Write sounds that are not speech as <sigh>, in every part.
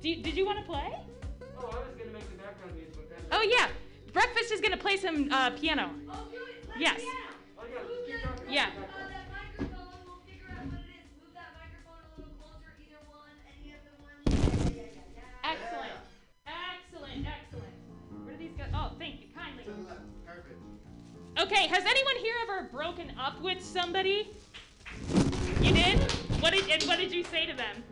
Do you, did you want to play? Oh, I was gonna make the background music, but then. Oh yeah, breakfast is gonna play some uh, piano. Oh, do it. Play Yes. piano. Oh, yeah, Move keep that- talking. Yeah. Uh, we'll figure out what it is. Move that microphone a little closer, one, any of the ones. Yeah, yeah, yeah, yeah. Excellent, excellent, excellent. Where do these go? Oh, thank you kindly. Perfect. Okay, has anyone here ever broken up with somebody? You did? What did and what did you say to them?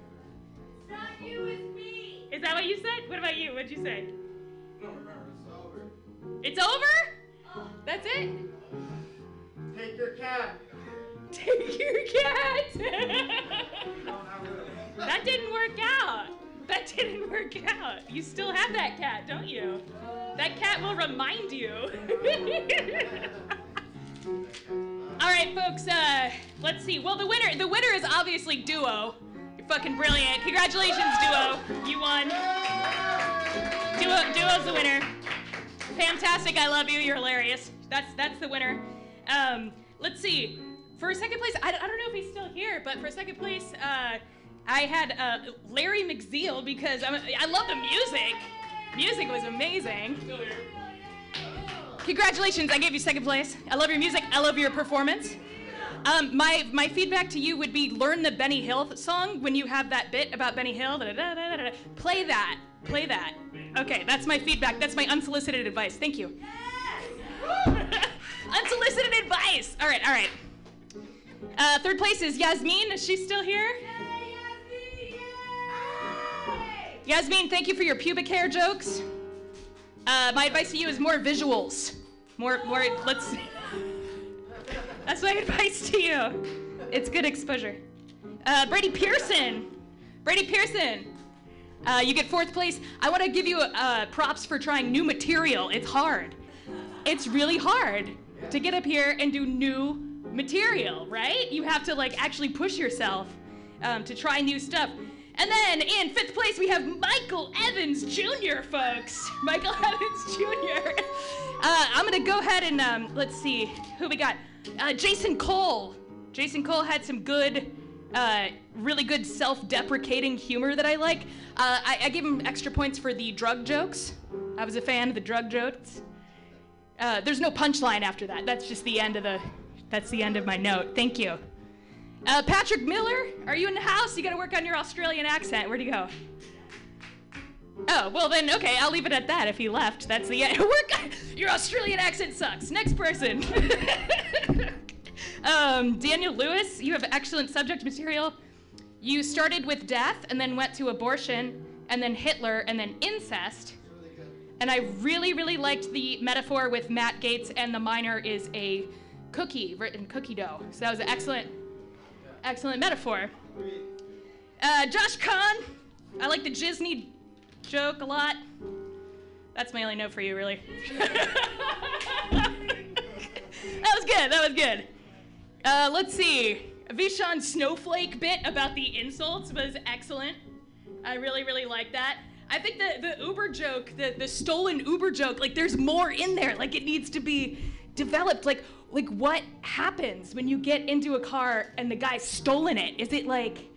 It's not you, it's me. Is that what you said? What about you? What'd you say? No, remember, it's over. It's over? Oh, That's it? Take your cat. Take your cat. No, not really. that didn't work out. That didn't work out. You still have that cat, don't you? That cat will remind you. <laughs> All right, folks. Uh, let's see. Well, the winner, the winner is obviously Duo. Fucking brilliant. Congratulations, Duo. You won. Duo, Duo's the winner. Fantastic. I love you. You're hilarious. That's that's the winner. Um, let's see. For second place, I, I don't know if he's still here, but for second place, uh, I had uh, Larry McZeal because I'm, I love the music. Music was amazing. Congratulations, I gave you second place. I love your music. I love your performance. Um, my my feedback to you would be learn the Benny Hill song when you have that bit about Benny Hill. da-da-da-da-da-da. Play that. Play that. Okay, that's my feedback. That's my unsolicited advice. Thank you. <laughs> unsolicited advice. All right, all right. Uh, third place is Yasmin. Is she still here? Yasmin, thank you for your pubic hair jokes. Uh, my advice to you is more visuals. More, more. Let's. That's my <laughs> advice to you. It's good exposure. Uh, Brady Pearson. Brady Pearson. Uh, you get fourth place. I want to give you uh, props for trying new material. It's hard. It's really hard to get up here and do new material, right? You have to like actually push yourself um, to try new stuff. And then in fifth place we have Michael Evans Jr. Folks, Michael <laughs> Evans Jr. Uh, I'm gonna go ahead and um, let's see who we got. Uh, Jason Cole. Jason Cole had some good, uh, really good self-deprecating humor that I like. Uh, I, I gave him extra points for the drug jokes. I was a fan of the drug jokes. Uh, there's no punchline after that. That's just the end of the. That's the end of my note. Thank you. Uh, Patrick Miller, are you in the house? You got to work on your Australian accent. Where'd you go? Oh well, then okay. I'll leave it at that. If he left, that's the end. <laughs> Your Australian accent sucks. Next person. <laughs> um, Daniel Lewis, you have excellent subject material. You started with death, and then went to abortion, and then Hitler, and then incest. And I really, really liked the metaphor with Matt Gaetz and the miner is a cookie written cookie dough. So that was an excellent, excellent metaphor. Uh, Josh Kahn, I like the Disney joke a lot. That's my only note for you, really. <laughs> that was good. That was good. Uh, let's see. Vishan Snowflake bit about the insults was excellent. I really, really like that. I think the, the Uber joke, the, the stolen Uber joke, like there's more in there. Like it needs to be developed. Like like what happens when you get into a car and the guy's stolen it? Is it like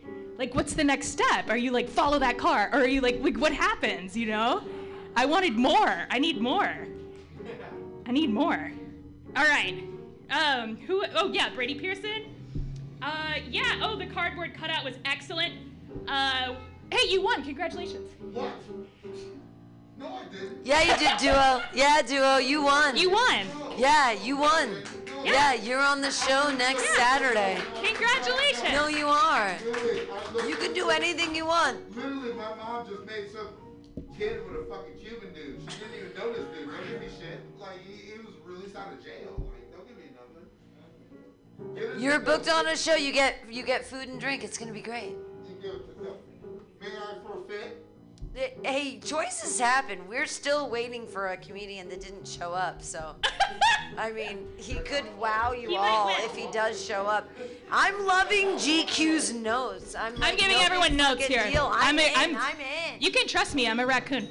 like what's the next step? Are you like follow that car? Or are you like like what happens, you know? I wanted more. I need more. I need more. All right. Um who oh yeah, Brady Pearson. Uh yeah, oh the cardboard cutout was excellent. Uh hey, you won. Congratulations. What? No, I didn't. Yeah, you did, Duo. Yeah, Duo, you won. You won. Yeah, you won. Yeah, you're on the show next Yeah. Saturday. Congratulations. No, you are. Literally, You can do anything you want. Literally, my mom just made some kid with a fucking Cuban dude. She didn't even know this dude. Don't give me shit. Like, he, he was released out of jail. Like, don't give me nothing. You're booked on a show. You get you get food and drink. It's gonna be great. You give it to them. May I forfeit? Hey, choices happen. We're still waiting for a comedian that didn't show up. So, I mean, he could wow you He all if he does show up. I'm loving GQ's notes. I'm, like, giving no everyone notes here. Deal. I'm, I'm a- in. I'm- I'm in. You can trust me. I'm a raccoon.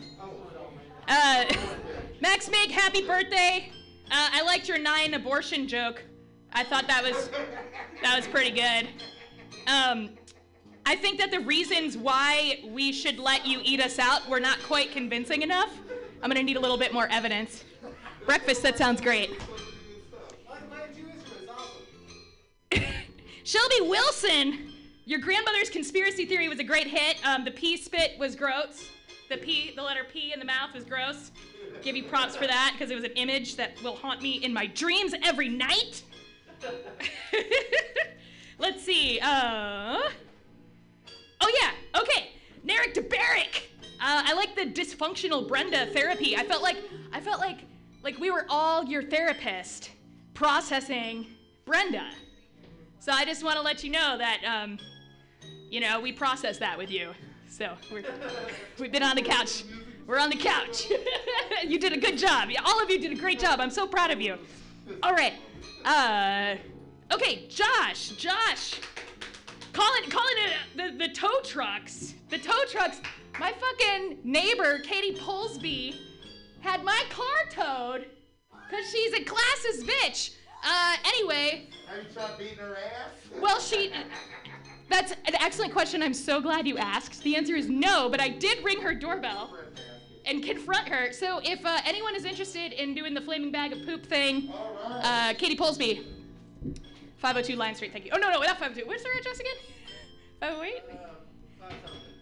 Uh, <laughs> Max Meg, happy birthday. Uh, I liked your nine abortion joke. I thought that was that was pretty good. Um, I think that the reasons why we should let you eat us out were not quite convincing enough. I'm gonna need a little bit more evidence. Breakfast, that sounds great. <laughs> Shelby Wilson, your grandmother's conspiracy theory was a great hit. Um, the pea spit was gross. The P, the letter P in the mouth was gross. Give you props for that because it was an image that will haunt me in my dreams every night. <laughs> Let's see. Uh, oh yeah. Okay. Narek DeBarrick. Uh, I like the dysfunctional Brenda therapy. I felt like I felt like like we were all your therapist processing Brenda. So I just want to let you know that um, you know we process that with you. So we're, we've been on the couch. We're on the couch. <laughs> you did a good job. All of you did a great job. I'm so proud of you. All right. Uh, okay, Josh. Josh. Calling calling it the, the tow trucks. The tow trucks. My fucking neighbor, Katie Polsby, had my car towed because she's a classes bitch. Uh, anyway, Have you tried beating her ass? well, she. That's an excellent question. I'm so glad you asked. The answer is no, but I did ring her doorbell and confront her. So if uh, anyone is interested in doing the flaming bag of poop thing, uh, Katie Polsby, 502 Lion Street. Thank you. Oh no, no, not 502. What's her address again? <laughs> 508.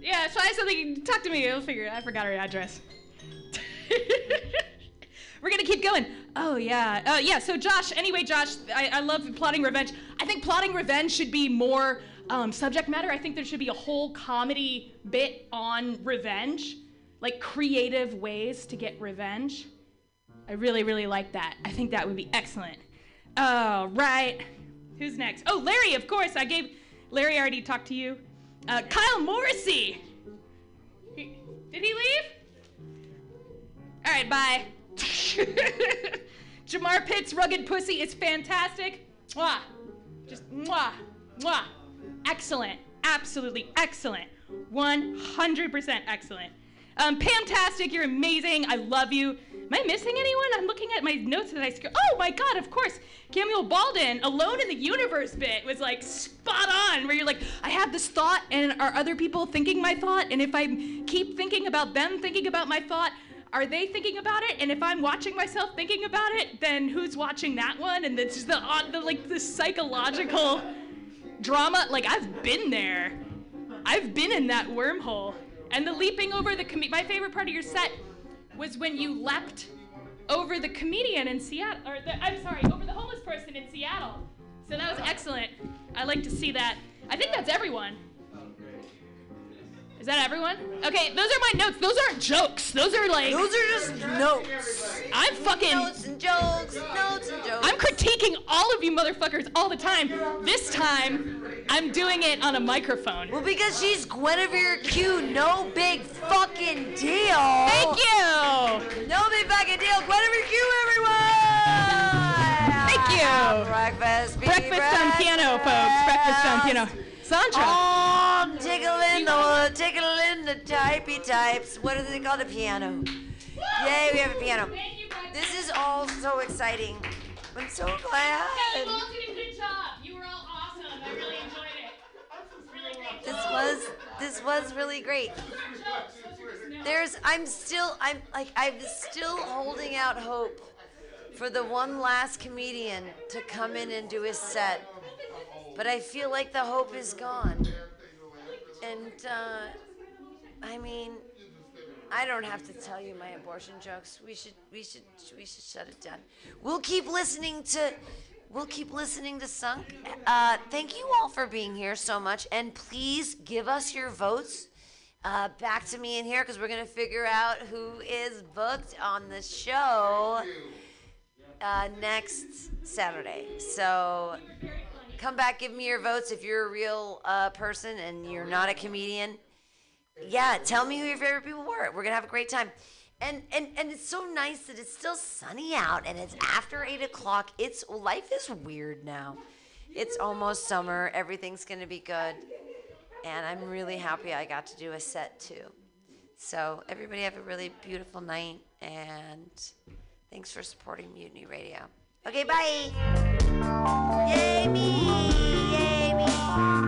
Yeah, try something. Talk to me. I'll figure it. I forgot her address. <laughs> We're gonna keep going. Oh yeah, uh, yeah. So Josh. Anyway, Josh, I, I love plotting revenge. I think plotting revenge should be more um, subject matter. I think there should be a whole comedy bit on revenge, like creative ways to get revenge. I really, really like that. I think that would be excellent. All right. Who's next? Oh, Larry, of course. I gave Larry already talked to you. Uh, Kyle Morrissey. He- did he leave? All right, bye. <laughs> Jamar Pitt's rugged pussy is fantastic. Mwah. Just mwah, mwah. Excellent. Absolutely excellent. 100% excellent. Um, Pamtastic, you're amazing. I love you. Am I missing anyone? I'm looking at my notes that I sc- Oh my god, of course. Camille Baldwin, Alone in the Universe bit was like spot on, where you're like, I have this thought, and are other people thinking my thought? And if I keep thinking about them thinking about my thought, are they thinking about it? And if I'm watching myself thinking about it, then who's watching that one? And it's the, odd- the like the psychological drama. Like I've been there. I've been in that wormhole. And the leaping over the my favorite part of your set was when you leapt over the comedian in Seattle, or the, I'm sorry, over the homeless person in Seattle. So that was excellent. I like to see that. I think that's everyone. Is that everyone? Okay, those are my notes. Those aren't jokes. Those are like Those are just notes. I'm fucking Notes and jokes, notes and jokes. I'm critiquing all of you motherfuckers all the time. This time, I'm doing it on a microphone. Well, because she's Guinevere Q, no big fucking deal. Thank you. No big fucking deal. Guinevere Q, everyone. Thank you. Breakfast, baby, Breakfast on piano, folks. Breakfast on piano. Sandra. Oh, I'm tickling the tickling the typey types. What do they call the piano? Yay, we have a piano. This is all so exciting. I'm so glad. You all did a good job. You were all awesome. I really enjoyed it. Really great This was this was really great. There's I'm still I'm like I'm still holding out hope for the one last comedian to come in and do his set. But I feel like the hope is gone. And uh, I mean, I don't have to tell you my abortion jokes. We should we should we should shut it down. We'll keep listening to we'll keep listening to Sunk. Uh, thank you all for being here so much, and please give us your votes. Uh, back to me in here because we're gonna figure out who is booked on the show uh, next Saturday. So come back, give me your votes if you're a real uh, person and you're not a comedian. Yeah, tell me who your favorite people were. We're gonna have a great time. And and and it's so nice that it's still sunny out and it's after eight o'clock. It's life is weird now. It's almost summer. Everything's gonna be good. And I'm really happy I got to do a set too. So everybody have a really beautiful night and thanks for supporting Mutiny Radio. Okay, bye. Yay me! Yay me!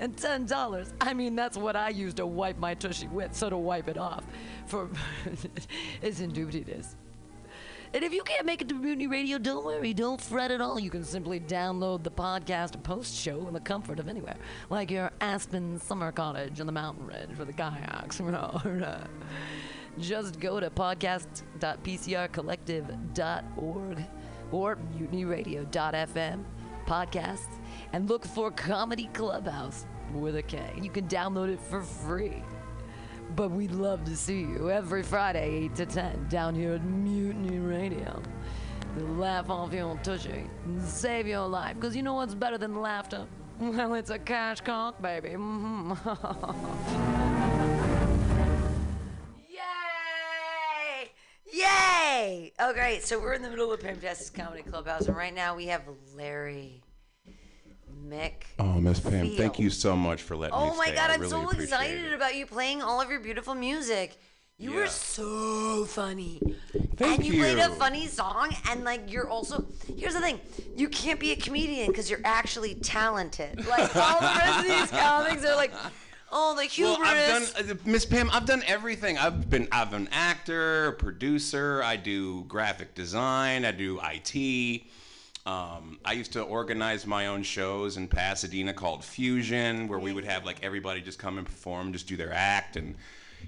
And $10, I mean, that's what I use to wipe my tushy with, so to wipe it off. For <laughs> it's indubitious. And if you can't make it to Mutiny Radio, don't worry, don't fret at all. You can simply download the podcast post show in the comfort of anywhere, like your Aspen summer cottage on the mountain ridge for the kayaks. <laughs> Just go to podcast.pcrcollective.org or mutinyradio.fm podcasts and look for Comedy Clubhouse with a K. You can download it for free. But we'd love to see you every Friday, 8 to 10, down here at Mutiny Radio. To laugh off your tushy and save your life. Because you know what's better than laughter? Well, it's a cash cock, baby. <laughs> Yay! Yay! Oh, great. So we're in the middle of Pamtastic's Comedy Clubhouse, and right now we have Larry. Mick. Oh, Miss Pam, Feel. thank you so much for letting me Oh my stay. God, I I'm really so excited it. about you playing all of your beautiful music. You were Yeah. so funny. Thank and you, played a funny song, and like you're also. Here's the thing: you can't be a comedian because you're actually talented. Like all the rest of these <laughs> comics are like, oh, the Well. I've done, uh, Miss Pam. I've done everything. I've been, I've an actor, producer. I do graphic design. I do IT. Um, I used to organize my own shows in Pasadena called Fusion, where we would have like everybody just come and perform, just do their act, and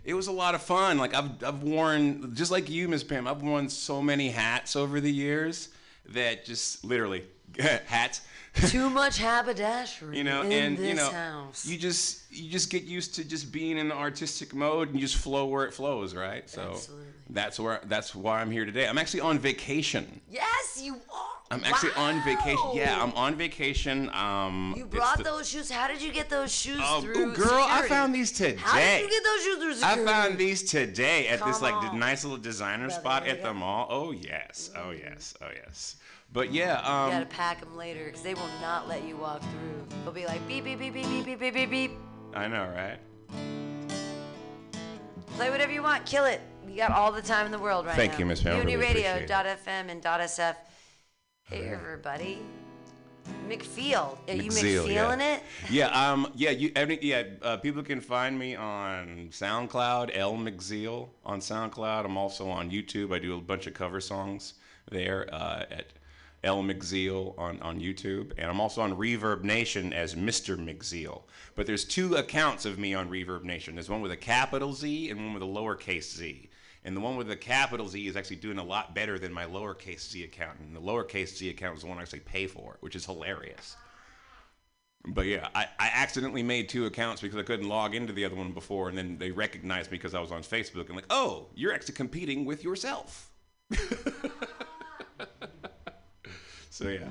it was a lot of fun. Like I've, I've worn just like you, Miss Pam. I've worn so many hats over the years that just literally <laughs> hats. Too much haberdashery <laughs> you know in and this you know house. you just you just get used to just being in the artistic mode and you just flow where it flows right so Absolutely. That's where that's why i'm here today i'm actually on vacation yes, you are. i'm actually on vacation yeah i'm on vacation um You brought the- those shoes. How did you get those shoes Oh, through? ooh, girl, I found these today. How did you get those shoes through I found these today at this like on. nice little designer Brother, spot at yeah. the mall. Oh yes, oh yes, oh yes. But yeah, You um, gotta pack them later because they will not let you walk through. They'll be like beep beep beep beep beep beep beep beep beep. I know, right? Play whatever you want, kill it. You got all the time in the world right Thank now. you, Miss Pam. I really Radio, appreciate it. dot FM and dot SF. Hey everybody. McFeel. Are you McFeeling yeah. it? <laughs> Yeah, um, yeah, you, every, yeah. Uh, people can find me on SoundCloud, L McZeal on SoundCloud. I'm also on YouTube. I do a bunch of cover songs there uh, at L McZeal on on YouTube, and I'm also on ReverbNation as Mr. McZeal. But there's two accounts of me on ReverbNation. There's one with a capital Z and one with a lowercase z. And the one with the capital Z is actually doing a lot better than my lowercase z account. And the lowercase z account is the one I actually pay for, which is hilarious. But yeah, I, I accidentally made two accounts because I couldn't log into the other one before, and then they recognized me because I was on Facebook and like, oh, you're actually competing with yourself. <laughs> so yeah,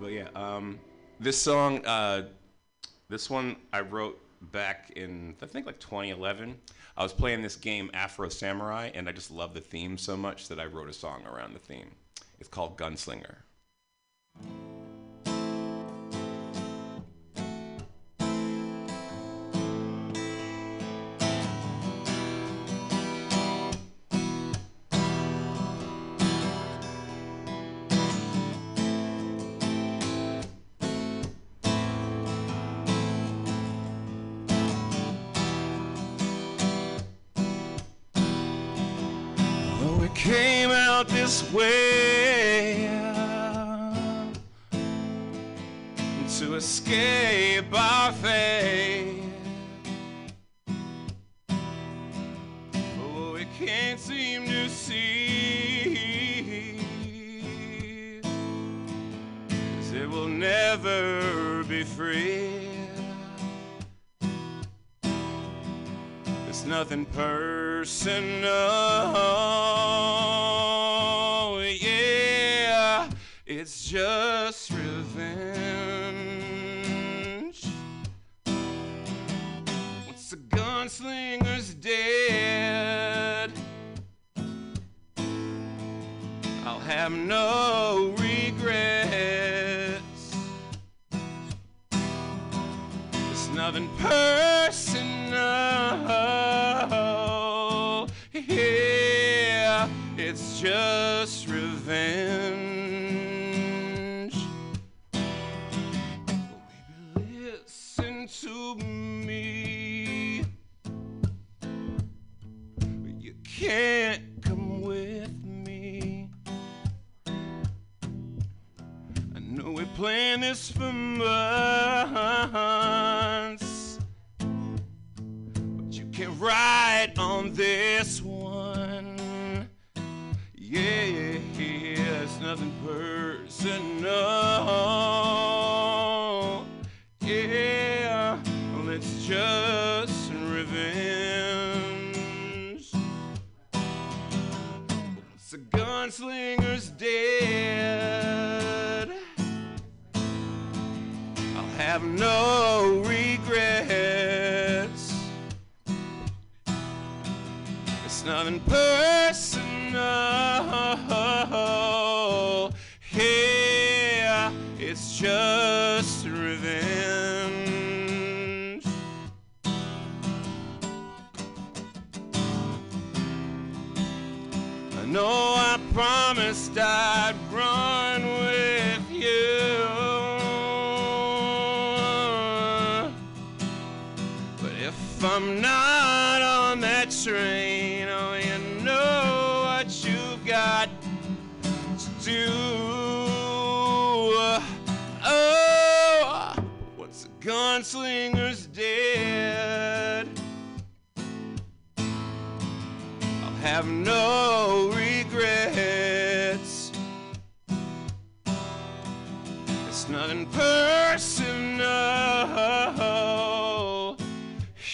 but yeah, um, this song, uh, this one I wrote back in I think like 2011. I was playing this game Afro Samurai, and I just love the theme so much that I wrote a song around the theme. It's called Gunslinger. Nothing personal.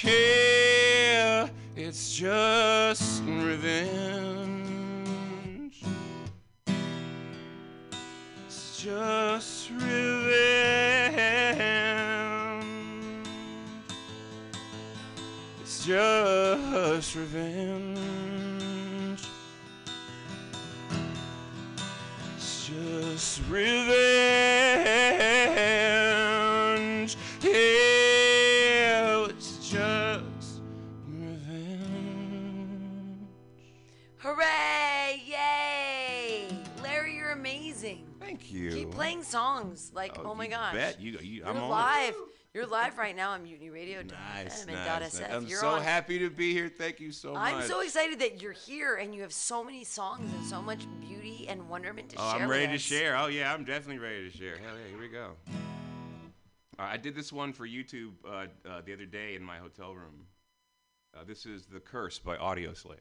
Yeah, it's just revenge. It's just revenge. It's just revenge. It's just revenge. Like, oh, my gosh. Bet you, you, You're I'm it. live. You're live right now on Mutiny Radio. Nice, nice, nice. I'm You're so on- happy to be here. Thank you so much. I'm so excited that you're here and you have so many songs and so much beauty and wonderment to Oh, share. I'm ready to share. Oh yeah, I'm definitely ready to share. Hell yeah, here we go. Uh, I did this one for YouTube uh, uh, the other day in my hotel room. Uh, this is "The Curse" by Audioslave.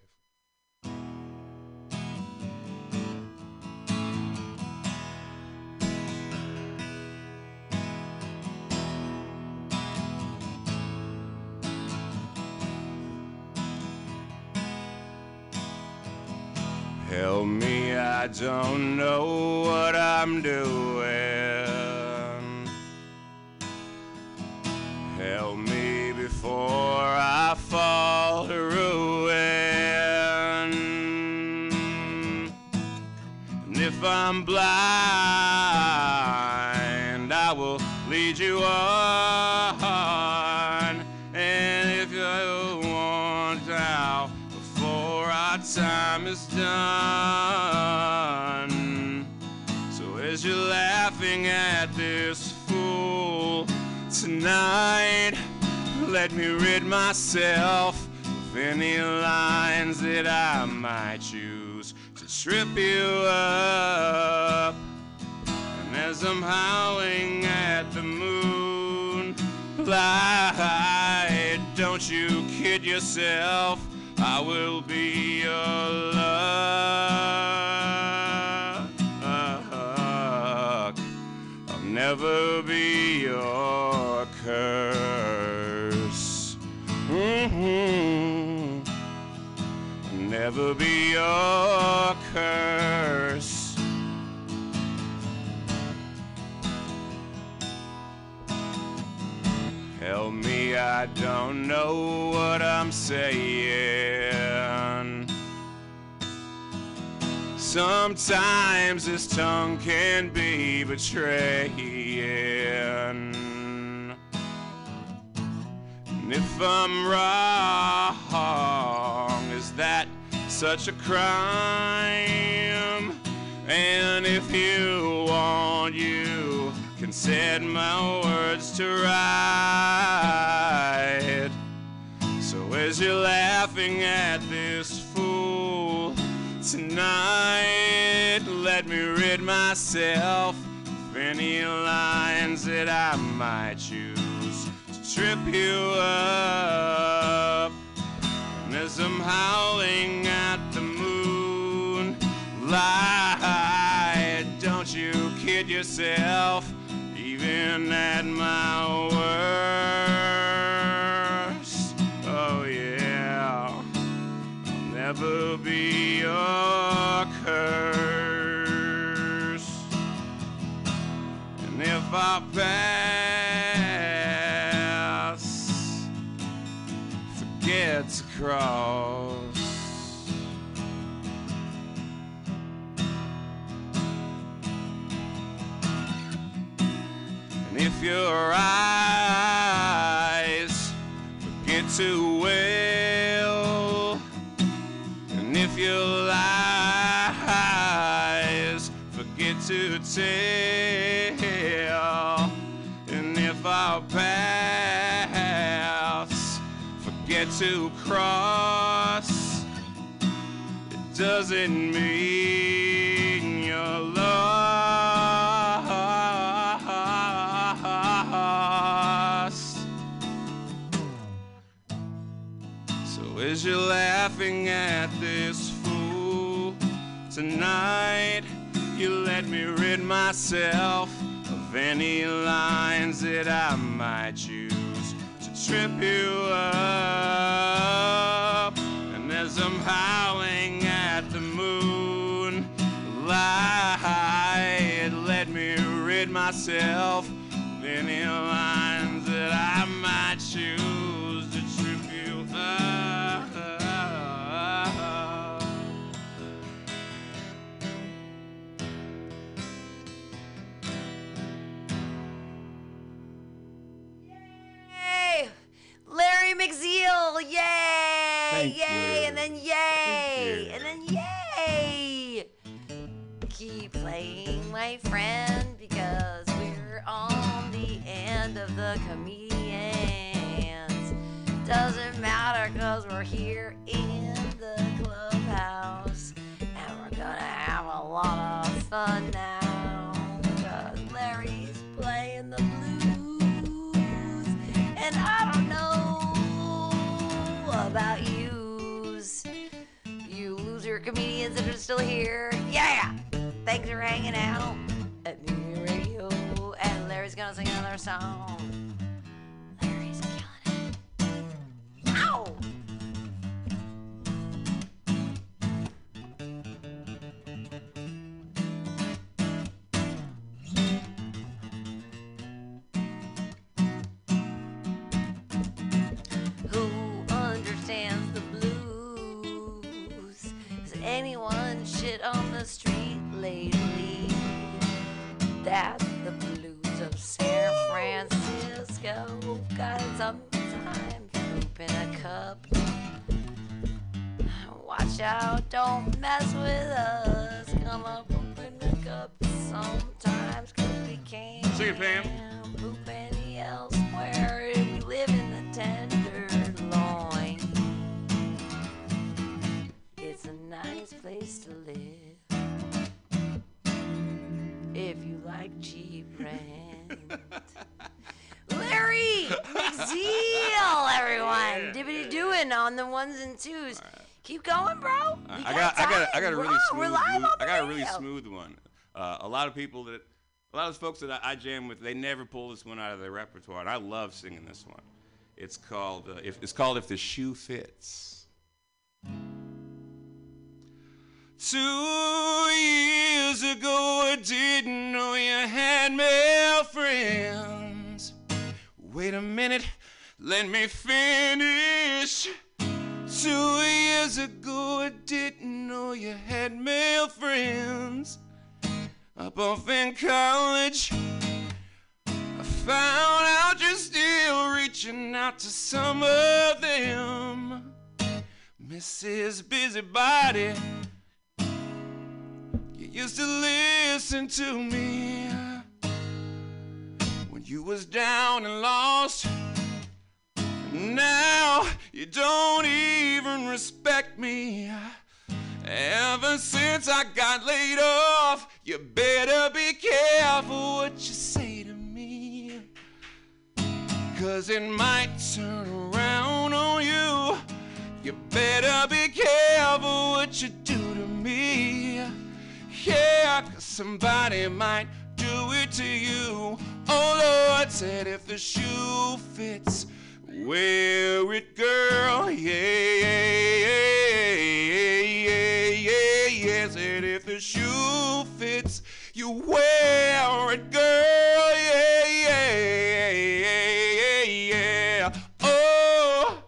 Don't know what I'm doing. Help me before I fall to ruin. And if I'm blind, myself of any lines that I might choose to trip you up. And as I'm howling at the moon light, don't you kid yourself, I will be your luck. I'll never be your curse. I'll never be a curse. Help me, I don't know what I'm saying. Sometimes this tongue can be betraying. And if I'm wrong, is that such a crime? And if you want, you can set my words to right. So as you're laughing at this fool tonight, let me rid myself of any lines that I might choose to trip you up. As I'm howling at the moon light, don't you kid yourself, even at my worst. Oh yeah, I'll never be your curse. And if I pass, cross. And if you're eyes doesn't mean you're lost. So as you're laughing at this fool tonight, you let me rid myself of any lines that I might use to trip you up. And as I'm howling myself of any lines that I might choose to trip you up. Yay! Larry McZeal, yay! Thank yay! you. And then yay! And then yay! Keep playing, my friend, because we're on the end of the comedians. Doesn't matter, cause we're here in the clubhouse. And we're gonna have a lot of fun now. Cause Larry's playing the blues. And I don't know about yous. You loser comedians that are still here. Yeah! Thanks for hanging out Larry's gonna sing another song. Larry's killing it. Ow! Who understands the blues? Has anyone shit on the street lately? That's San Francisco. Got it sometimes poop in a cup. Watch out, don't mess with us. Come up, poop in the cup. Sometimes could be can. Sing it, Pam. Poop any elsewhere. We live in the tenderloin. It's a nice place to live. If you like cheap Larry McZeal, everyone. Dibbity doing on the ones and twos. Keep going, bro. You I got, I got, I got a really smooth. We're live on the I got a really smooth one. Uh, a lot of people that, a lot of folks that I, I jam with, they never pull this one out of their repertoire, and I love singing this one. It's called, uh, if, it's called "If the Shoe Fits." Two years ago, I didn't know you had male friends. Wait a minute, let me finish. Two years ago, I didn't know you had male friends. Up off in college, I found out you're still reaching out to some of them. Mrs. Busybody, you used to listen to me you was down and lost. Now you don't even respect me. Ever since I got laid off, you better be careful what you say to me. Cause it might turn around on you. You better be careful what you do to me. Yeah, cause somebody might do it to you. Oh Lord said if the shoe fits, wear it, girl. Yeah, yeah, yeah, yeah, yeah, yeah. Said if the shoe fits, you wear it, girl. Yeah, yeah, yeah, yeah. yeah. Oh,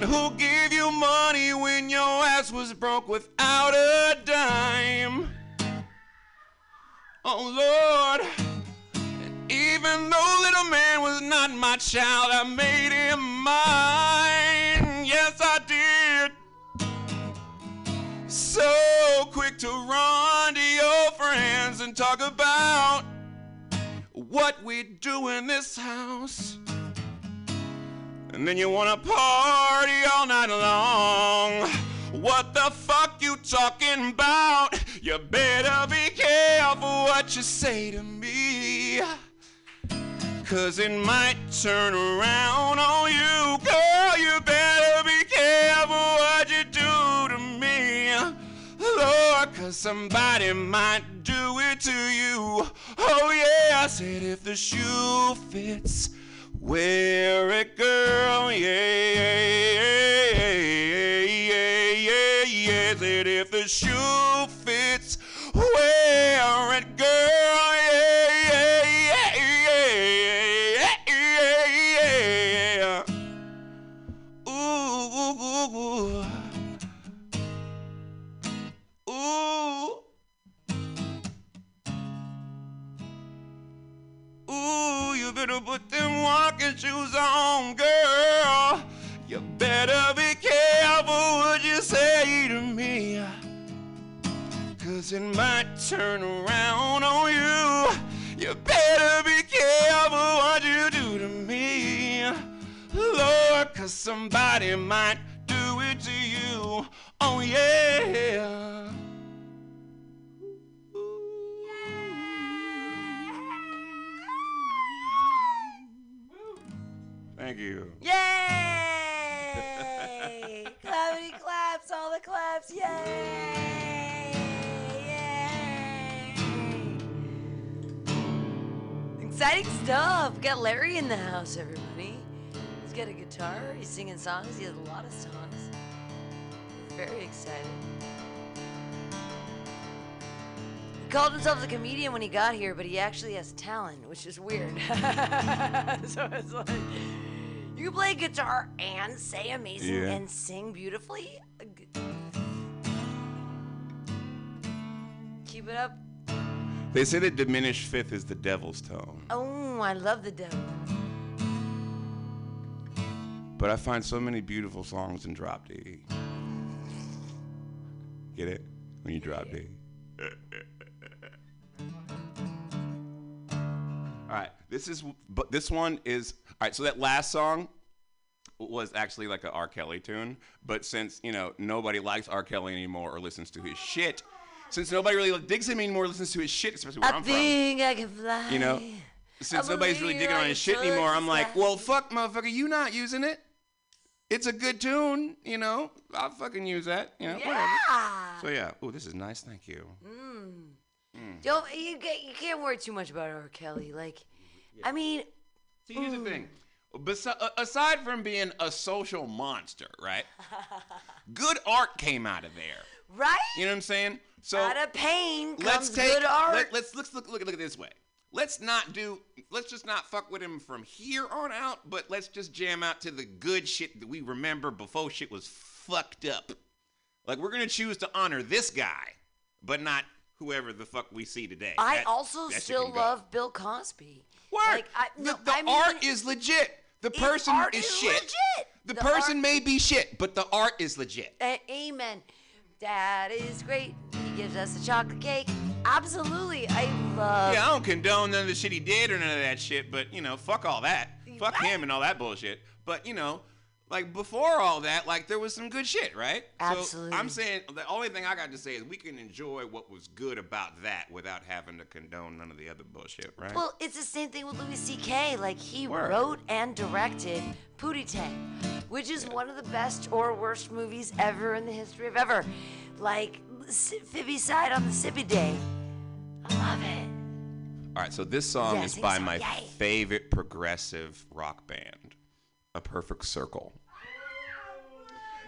who gave you money when your ass was broke without a dime? Oh Lord. Even though little man was not my child, I made him mine. Yes, I did. So quick to run to your friends and talk about what we do in this house. And then you wanna party all night long. What the fuck you talking about? You better be careful what you say to me. Cause it might turn around on you, girl. You better be careful what you do to me. Lord, cause somebody might do it to you. Oh, yeah, I said if the shoe fits, wear it, girl. Yeah, yeah, yeah, yeah, yeah, yeah. Said if the shoe fits, wear it, girl. Better put them walking shoes on, girl. You better be careful what you say to me. Cause it might turn around on you. You better be careful what you do to me. Lord, cause somebody might do it to you. Oh, yeah. Thank you. Yay! <laughs> Clappity claps, all the claps, yay! Yay! Exciting stuff. Got Larry in the house, everybody. He's got a guitar, he's singing songs, he has a lot of songs. Very excited. He called himself a comedian when he got here, but he actually has talent, which is weird. <laughs> so it's like you play guitar and say amazing Yeah. and sing beautifully. Keep it up. They say that diminished fifth is the devil's tone. Oh, I love the devil. But I find so many beautiful songs in drop D. Get it? When you drop D. this is but this one is all right. So that last song was actually like a R. Kelly tune, but since you know nobody likes R. Kelly anymore or listens to his shit, since nobody really digs him anymore, or listens to his shit, especially where I I'm from, think I can fly. you know, since nobody's really digging on his shit anymore, I'm like, well, fuck, motherfucker, you not using it. It's a good tune, you know. I'll fucking use that, you know. Whatever. So yeah. Oh, this is nice. Thank you. Mm. Mm. Don't you you can't worry too much about R. Kelly. Like, I mean, See, here's the thing. Besi- uh, aside from being a social monster, right? <laughs> good art came out of there. right? You know what I'm saying? So Out of pain comes let's take good art. Let, let's let's look look look at this way. Let's not do. Let's just not fuck with him from here on out. But let's just jam out to the good shit that we remember before shit was fucked up. Like we're gonna choose to honor this guy, but not whoever the fuck we see today. I That- also that still love Bill Cosby. Word. Like, I, the no, the I mean, art is legit. The person is, is shit. legit. The, The person art- may be shit, but the art is legit. A- amen. Dad is great. He gives us a chocolate cake. Absolutely, I love. Yeah, I don't condone none of the shit he did or none of that shit, but you know, fuck all that. Fuck Right. him and all that bullshit. But you know, like before all that, like there was some good shit, right? So Absolutely. I'm saying the only thing I got to say is we can enjoy what was good about that without having to condone none of the other bullshit, right? Well, it's the same thing with Louis C.K. Like he Word. wrote and directed Pootie Tang, which is one of the best or worst movies ever in the history of ever. Like Phoebe side on the Sippy Day. I love it. all right, so this song Yeah, is by song, my yay. favorite progressive rock band, A Perfect Circle.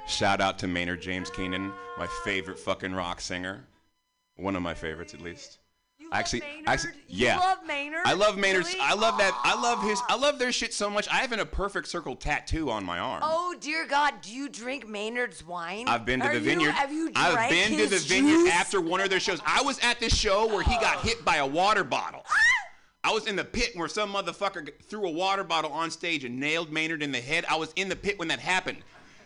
Shout out to Maynard James Keenan, my favorite fucking rock singer. One of my favorites, at least. You Actually- love Maynard? actually- You yeah. love Maynard? I love Maynard. Really? I love that. I love his. I love their shit so much. I have a perfect circle tattoo on my arm. Oh dear God, do you drink Maynard's wine? I've been to Are the you- vineyard. have you drank I've been to the his vineyard after one of their shows. I was at this show where he got hit by a water bottle. Ah! I was in the pit where some motherfucker threw a water bottle on stage and nailed Maynard in the head. I was in the pit when that happened.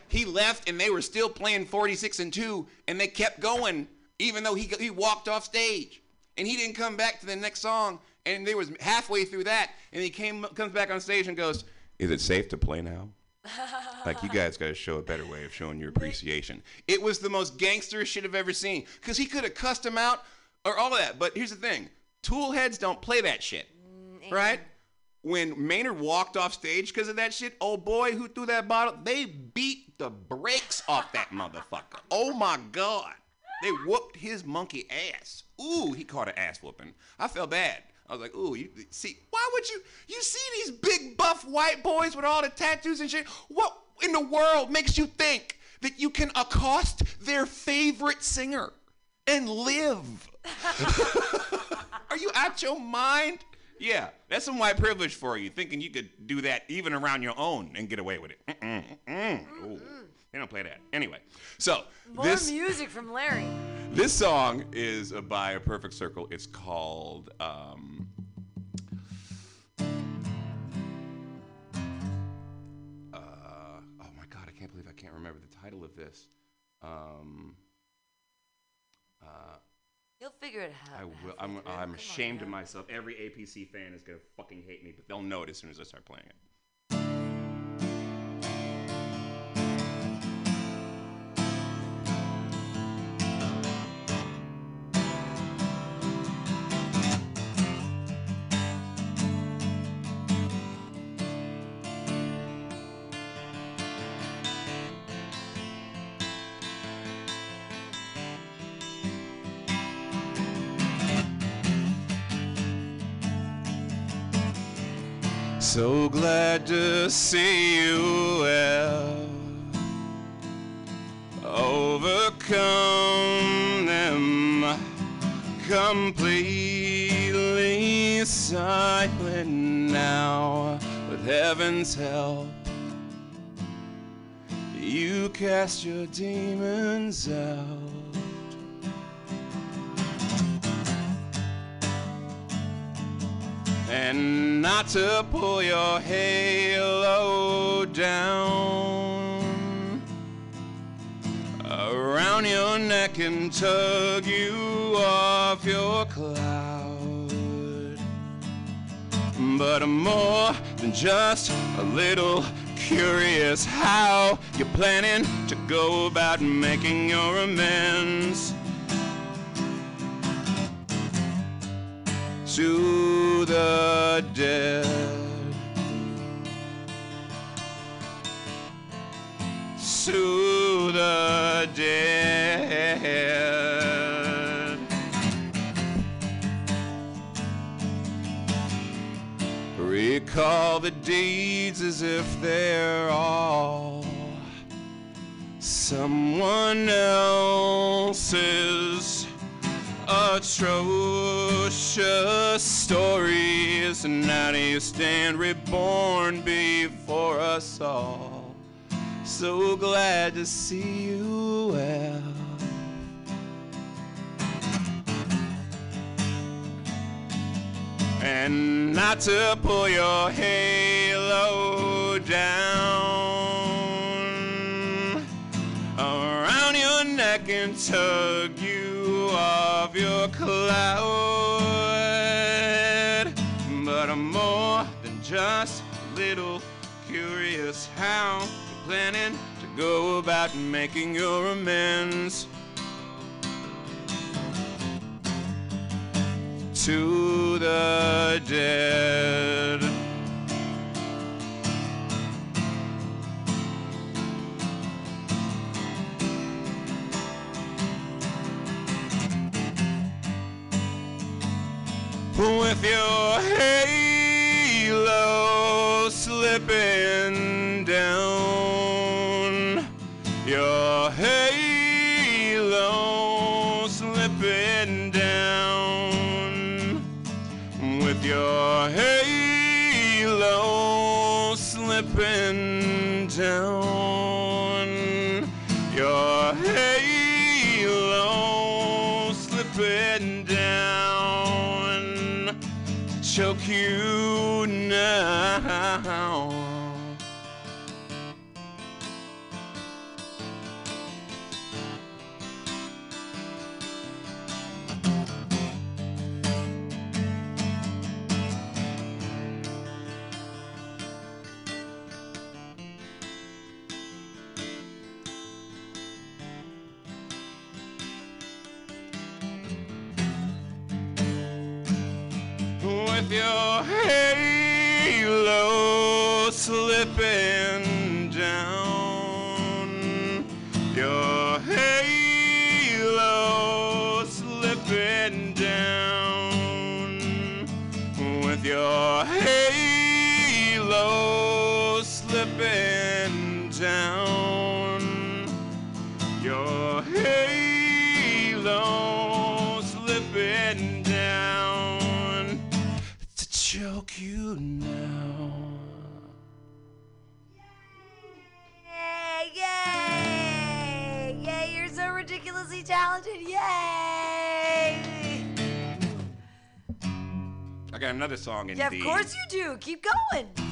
He left and they were still playing 46 and 2 and they kept going even though he he walked off stage. and he didn't come back to the next song. And they was halfway through that, and he came comes back on stage and goes, "Is it safe to play now?" <laughs> like you guys got to show a better way of showing your appreciation. It was the most gangster shit I've ever seen because he could have cussed him out or all of that. But here's the thing: Tool heads don't play that shit, mm, right? When Maynard walked off stage because of that shit, oh boy, who threw that bottle? They beat the brakes off that motherfucker. Oh my god, they whooped his monkey ass. Ooh, he caught an ass whooping. I felt bad. I was like, ooh, you see, why would you? You see these big buff white boys with all the tattoos and shit. What in the world makes you think that you can accost their favorite singer and live? <laughs> Are you out your mind? Yeah, that's some white privilege for you, thinking you could do that even around your own and get away with it. Mm-mm, mm-mm. Ooh, they don't play that. Anyway, so More this music from Larry. this song is by a perfect circle. It's called. Um, uh, oh my god! I can't believe I can't remember the title of this. Um, uh, You'll figure it out. I will. I'm. I'm ashamed of myself. Every APC fan is gonna fucking hate me, but they'll know it as soon as I start playing it. So glad to see you well. Overcome them completely silent now with heaven's help. You cast your demons out. And not to pull your halo down around your neck and tug you off your cloud. But I'm more than just a little curious how you're planning to go about making your amends. To the dead. To the dead. Recall the deeds as if they're all someone else's atrocious stories, and now you stand reborn before us all. So glad to see you well. And not to pull your halo down around your neck and tug you off your cloud. But I'm more than just a little curious how you're planning to go about making your amends. To the dead. With your halo slipping got another song in Yeah, of course you do. Keep going.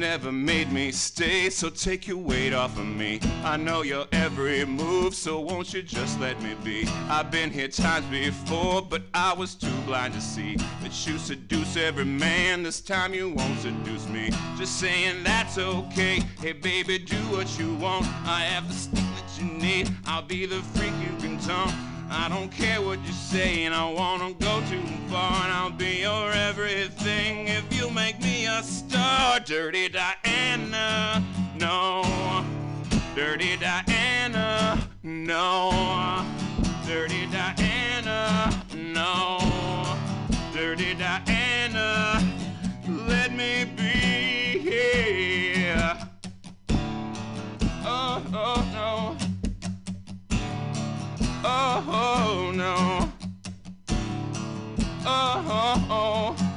Never made me stay, so take your weight off of me. I know your every move, so won't you just let me be? I've been here times before, but I was too blind to see that you seduce every man. This time you won't seduce me. Just saying that's okay. Hey, baby, do what you want. I have the stick that you need. I'll be the freak you can taunt. I don't care what you say, and I wanna go too far, and I'll be your everything if you make me a star. Dirty Diana, no. Dirty Diana, no. Dirty Diana, no. Dirty Diana, let me be here. Oh, oh. Oh, oh no. Oh, oh, oh.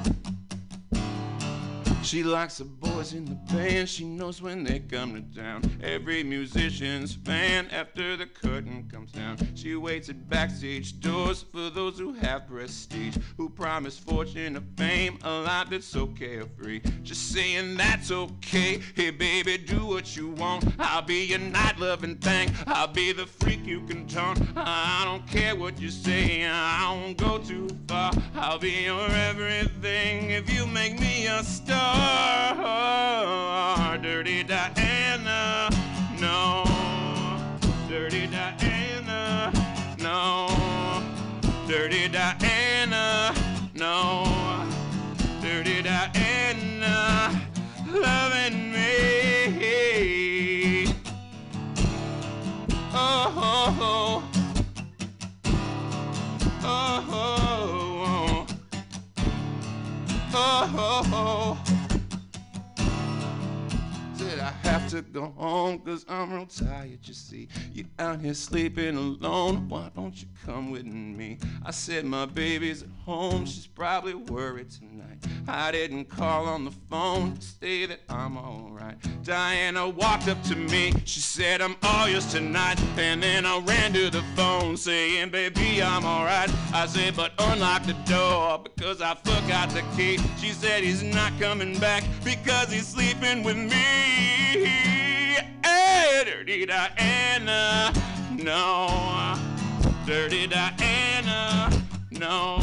She likes the boys in the band. She knows when they come to town. Every musician's fan after the curtain comes down. She waits at backstage doors for those who have prestige, who promise fortune or fame, a life that's so carefree. Just saying that's okay. Hey, baby, do what you want. I'll be your night loving thing. I'll be the freak you can taunt. I don't care what you say. I won't go too far. I'll be your everything if you make me a star. Oh, dirty Diana, no. Dirty Diana, no. Dirty Diana, no. Dirty Diana, to go home cause I'm real tired, you see. You out here sleeping alone, why don't you come with me? I said my baby's at home, she's probably worried tonight. I didn't call on the phone to say that I'm alright. Diana walked up to me, she said I'm all yours tonight. And then I ran to the phone saying, baby, I'm alright. I said, but unlock the door because I forgot the key. She said he's not coming back because he's sleeping with me. Dirty Diana, no. Dirty Diana, no.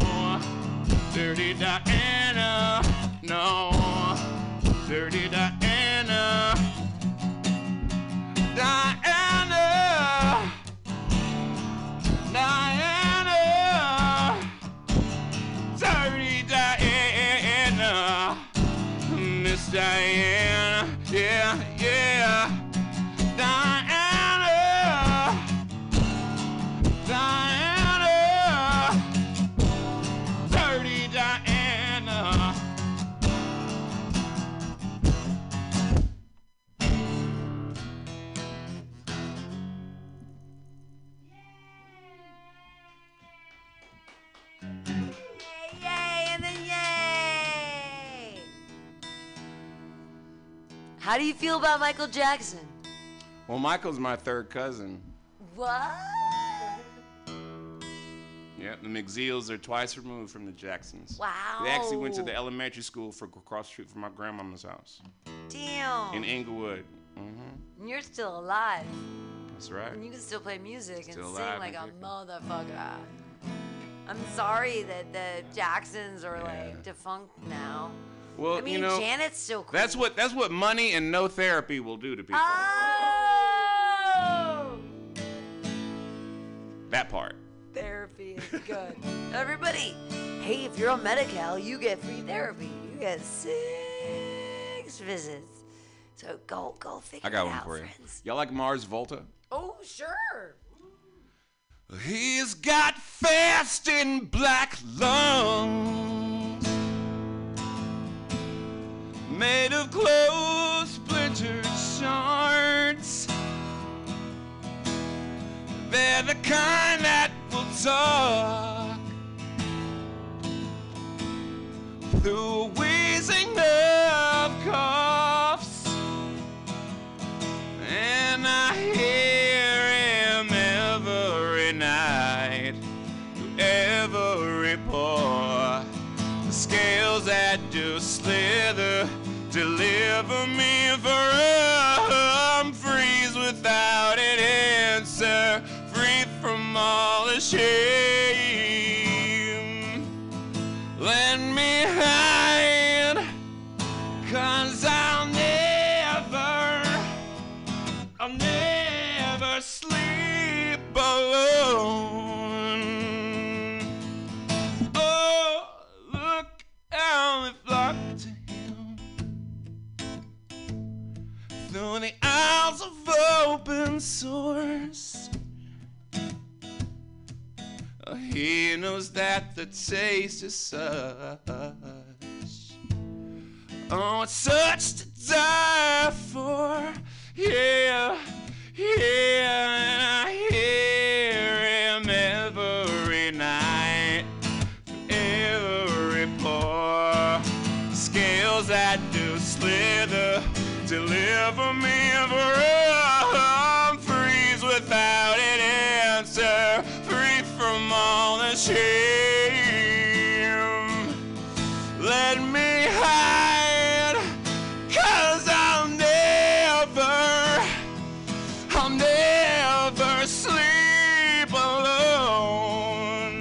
Dirty Diana, no. Dirty Diana, Diana, Diana, Dirty Diana, Miss Diana, Diana, Diana, Dirty Diana. And then yay! How do you feel about Michael Jackson? Well, Michael's my third cousin. What? Yeah, the McZeals are twice removed from the Jacksons. Wow. They actually went to the elementary school for across the street from my grandmama's house Damn. in Inglewood. hmm And you're still alive. That's right. And you can still play music and sing like a and motherfucker. I'm sorry that the Jacksons are Yeah. like defunct now. Well, I mean, you know, Janet's still cool. that's what that's what money and no therapy will do to people. Oh! that part. Therapy is good. <laughs> Everybody, hey, if you're on Medi-Cal, you get free therapy. You get six visits. So go, go figure I got it one out, for you. friends. Y'all like Mars Volta? Oh, sure. He's got fast and black lungs made of close splintered shards. They're the kind that will talk through wheezing of deliver me from freeze without an answer, free from all the shame. Source. Oh, He knows that the taste is such. Oh, it's such to die for. Yeah, yeah, shame. Let me hide, cause I'll never, I'll never sleep alone.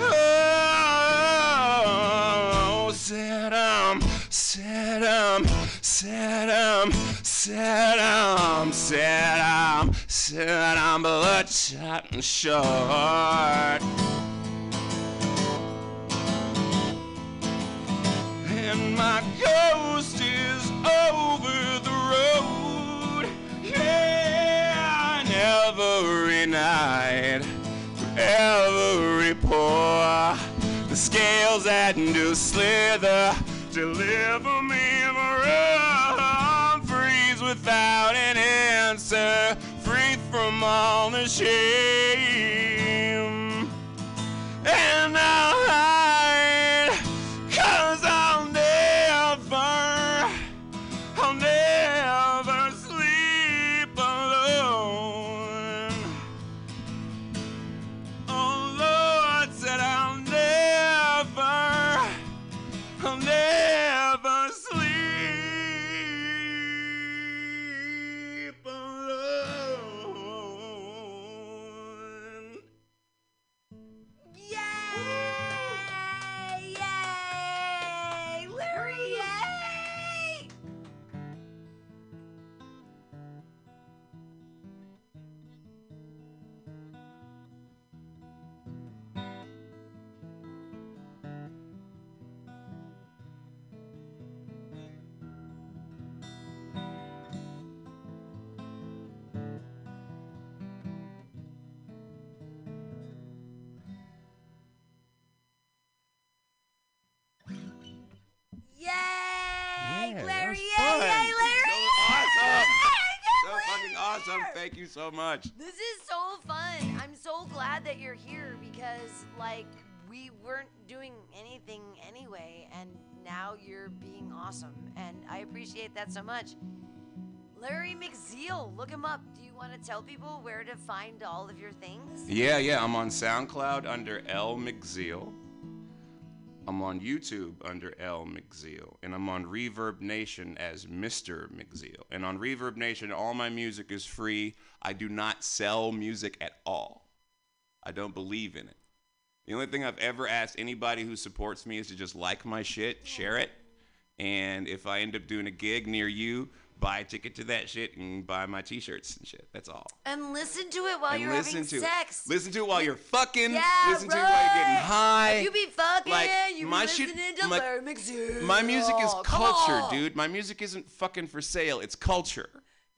Oh, Saddam, Saddam, Saddam, Saddam, Saddam, Saddam, bloodshot and short. and my ghost is over the road. Yeah, and every night, every pour, the scales that do slither deliver me from freeze without an answer, from all the shame. And I'll hide, Thank you so much. This is so fun. I'm so glad that you're here because, like, we weren't doing anything anyway, and now you're being awesome. And I appreciate that so much. Larry McZeal, look him up. Do you want to tell people where to find all of your things? Yeah, yeah. I'm on SoundCloud under L McZeal. I'm on YouTube under L McZeal. And I'm on ReverbNation as Mr. McZeal. And on ReverbNation, all my music is free. I do not sell music at all. I don't believe in it. The only thing I've ever asked anybody who supports me is to just like my shit, share it, and if I end up doing a gig near you, buy a ticket to that shit and buy my t-shirts and shit. That's all. And listen to it while and you're having to sex. it. Listen to it while you're fucking. Yeah, listen to it while you're getting high. If you be fucking, Like, you my be shit- to my- Larry McZeal. My music is culture, dude. My music isn't fucking for sale. It's culture.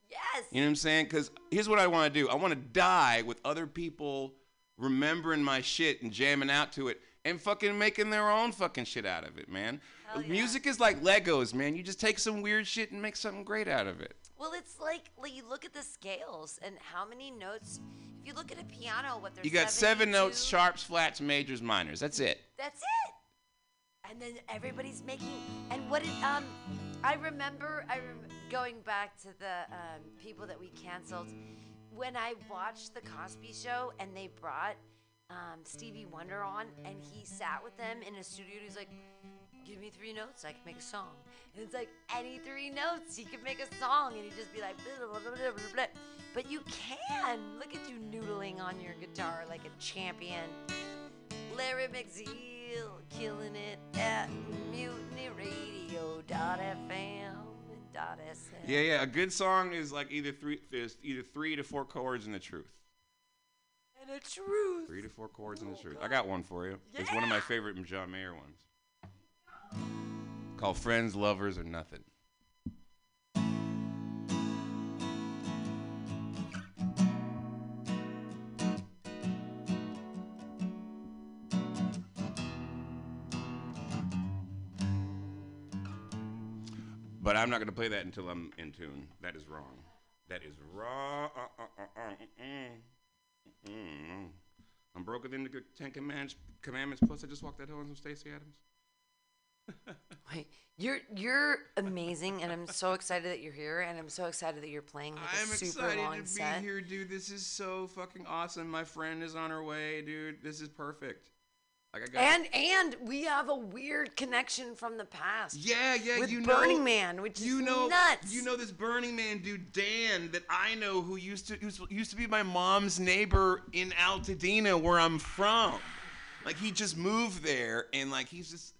Yes. You know what I'm saying? Because here's what I want to do. I want to die with other people remembering my shit and jamming out to it and fucking making their own fucking shit out of it, man. Yeah. Music is like Legos, man. You just take some weird shit and make something great out of it. Well, it's like, like you look at the scales and how many notes. If you look at a piano, what there's You got seven notes, sharps, flats, majors, minors. That's it. That's it. And then everybody's making. And what it um, I remember. I rem- going back to the um, people that we canceled when I watched the Cosby Show and they brought um, Stevie Wonder on and he sat with them in a studio and he's like. Give me three notes, I can make a song. And it's like any three notes, he could make a song, and he'd just be like, blah, blah, blah, but you can. Look at you noodling on your guitar like a champion. Larry McZeal killing it at mutinyradio.fm. Yeah, yeah. A good song is like either three, either three to four chords in the truth. And the truth. Three to four chords in the oh, truth. I got one for you. It's one of my favorite John Mayer ones. Called Friends, Lovers, or Nothing. But I'm not going to play that until I'm in tune. That is wrong. That is wrong. Uh, uh, uh, Mm. I'm broken than the Ten Commandments, commandments. Plus, I just walked that hill on some Stacy Adams. <laughs> Wait, you're you're amazing, and I'm so excited that you're here, and I'm so excited that you're playing like I'm a super excited long to be set. here, dude. This is so fucking awesome. My friend is on her way, dude. This is perfect. Like I got And and we have a weird connection from the past. Yeah, yeah, with you know, Burning Man, which you is know, nuts. You know this Burning Man dude, Dan, that I know, who used to who's, used to be my mom's neighbor in Altadena, where I'm from. Like he just moved there, and like he's this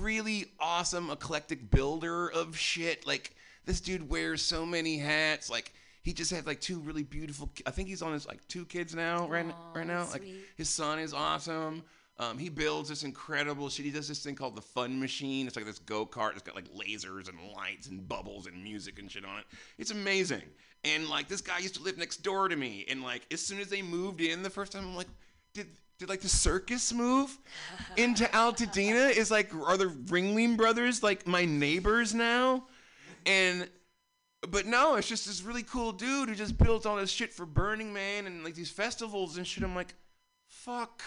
really awesome, eclectic builder of shit. Like this dude wears so many hats. Like he just had like two really beautiful. I think he's on his like two kids now, right right now. that's Like his son is awesome. Um, he builds this incredible shit. He does this thing called the Fun Machine. It's like this go kart. It's got like lasers and lights and bubbles and music and shit on it. It's amazing. And like this guy used to live next door to me. And like as soon as they moved in the first time, I'm like, did did like the circus move <laughs> into Altadena? Is like are the Ringling Brothers like my neighbors now? And but no, it's just this really cool dude who just built all this shit for Burning Man and like these festivals and shit. I'm like, fuck.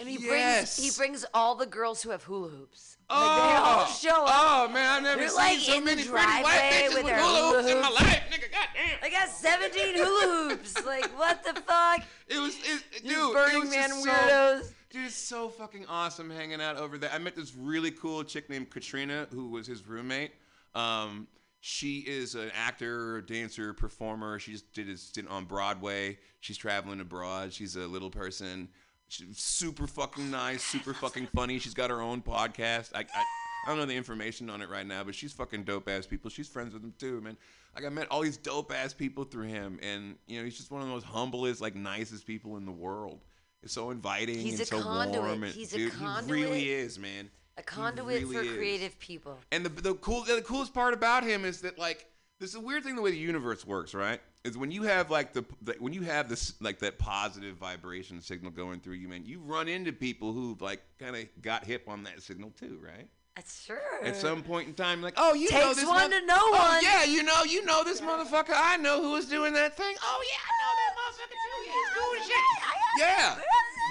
And he yes. brings he brings all the girls who have hula hoops. Oh, like they all show up. Oh man, I've never They're, seen like, so many pretty white bitches with with, their hula hoops hula in my life, nigga. Goddamn. I got 17 hula hoops. <laughs> Like what the fuck? It was, it, dude. Burning it was Man just so- weirdos. dude, it's so fucking awesome hanging out over there. I met this really cool chick named Katrina who was his roommate. Um, she is an actor, dancer, performer. She just did a stint on Broadway. She's traveling abroad. She's a little person. She's super fucking nice, super fucking funny. She's got her own podcast. I, I, I don't know the information on it right now, but she's fucking dope ass people. She's friends with them too, man. Like I met all these dope ass people through him, and you know he's just one of the most humblest, like nicest people in the world. It's so inviting He's and a so conduit. warm. And, He's a dude, conduit. He really is, man. A conduit really for is. creative people. And the the cool the coolest part about him is that like this is a weird thing the way the universe works, right? Is when you have like the, the when you have this like that positive vibration signal going through you, man, you run into people who've like kind of got hip on that signal too, right? That's sure. At some point in time, like, oh, you know Takes this one to know oh, one. yeah, you know, you know this motherfucker. I know who was doing that thing. Oh yeah, I know that motherfucker too. Yeah, he's doing shit. Yeah,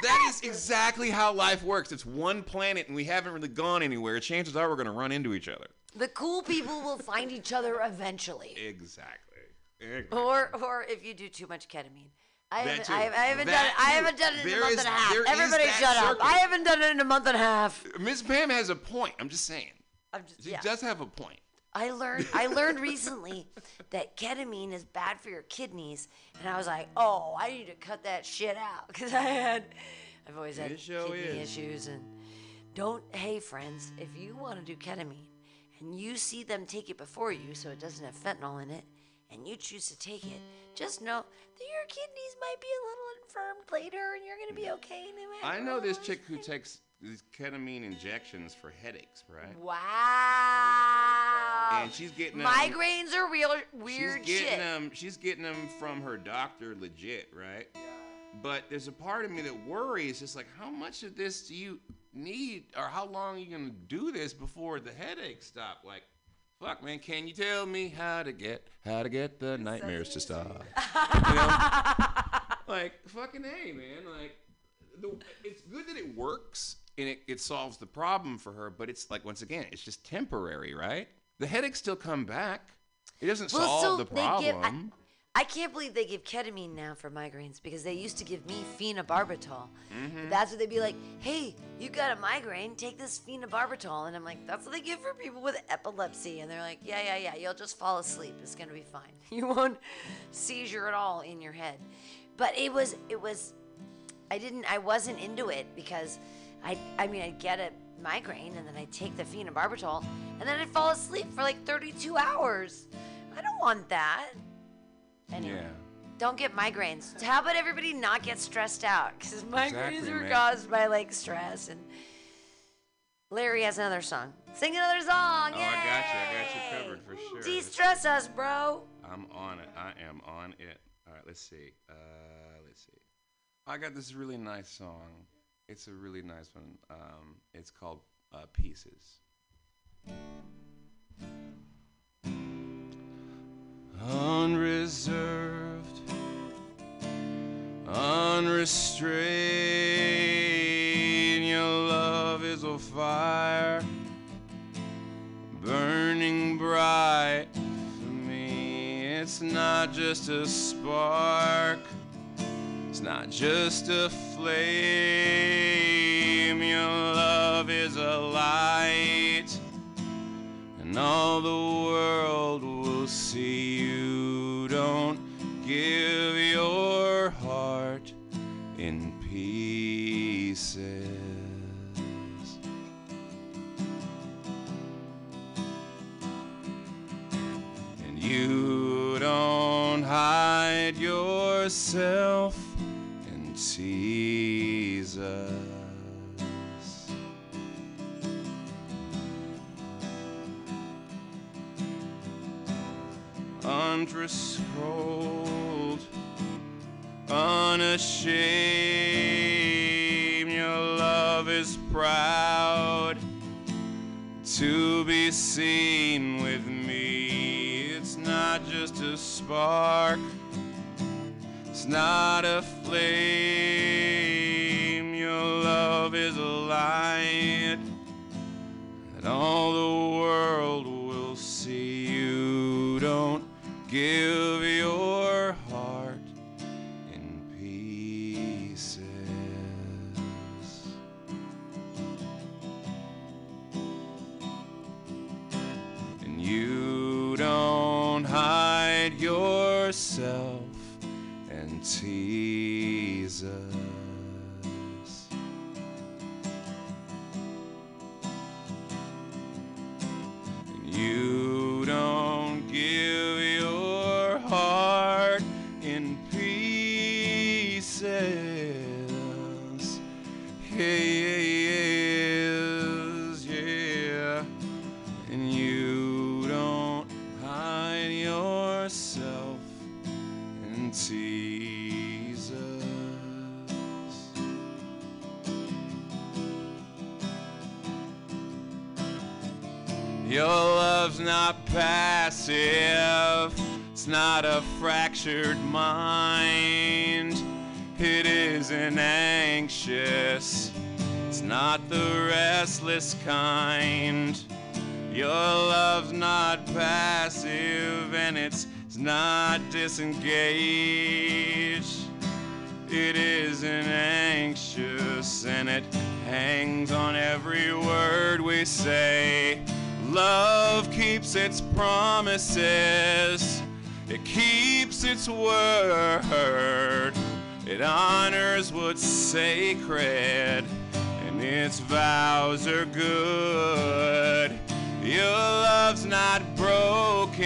that is exactly how life works. It's one planet, and we haven't really gone anywhere. Chances are we're gonna run into each other. The cool people will find each other eventually. Exactly. Or or if you do too much ketamine. I That haven't, too. I, I haven't That done it. I too. haven't done it in There a month is- and a half. there is Everybody that shut up. I haven't done it in a month and a half. Miss Pam has a point. I'm just saying. I'm just, She yeah. does have a point. I learned I <laughs> learned recently that ketamine is bad for your kidneys, and I was like, oh, I need to cut that shit out because I had I've always had It sure kidney is. issues and don't. Hey, friends, if you want to do ketamine and you see them take it before you, so it doesn't have fentanyl in it, and you choose to take it, just know that your kidneys might be a little infirmed later, and you're gonna be mm. okay. no matter I know this chick who <laughs> takes these ketamine injections for headaches, right? Wow. And she's getting 'em- migraines are real weird she's getting shit. them. She's getting them from her doctor, legit, right? Yeah. But there's a part of me that worries. Just like, how much of this do you need, or how long are you gonna do this before the headaches stop? Like, fuck, man, can you tell me how to get how to get the nightmares to stop? You know? <laughs> like, fucking hey, man. Like, the, it's good that it works and it, it solves the problem for her, but it's like once again, it's just temporary, right? The headaches still come back. It doesn't Well, solve so the give- I- problem. I can't believe they give ketamine now for migraines because they used to give me phenobarbital. Mm-hmm. That's what they'd be like, hey, you got a migraine, take this phenobarbital. And I'm like, that's what they give for people with epilepsy. And they're like, yeah, yeah, yeah, you'll just fall asleep. It's going to be fine. <laughs> You won't seizure at all in your head. But it was, it was, I didn't, I wasn't into it because I, I mean, I'd get a migraine and then I'd take the phenobarbital and then I'd fall asleep for like 32 hours. I don't want that. Anyway, Yeah. don't get migraines. How about everybody not get stressed out? Because <laughs> migraines Exactly, are man. caused by like stress. And Larry has another song. Sing another song. Oh, I got you. I got you covered for sure. De-stress us, bro. I'm on it. I am on it. All right, let's see. Uh, let's see. I got this really nice song. It's a really nice one. Um, it's called uh, Pieces. Unreserved, unrestrained, your love is a fire burning bright for me. It's not just a spark, it's not just a flame. Your love is a light, and all the world see you. Don't give your heart in pieces. and you don't hide yourself in tease us. Uncontrolled, unashamed, your love is proud to be seen with me. It's not just a spark, it's not a flame. Mind. It isn't anxious, it's not the restless kind. Your love's not passive and it's, it's not disengaged. It isn't anxious and it hangs on every word we say. Love keeps its promises, keeps its word. It honors what's sacred, and its vows are good. Your love's not broken,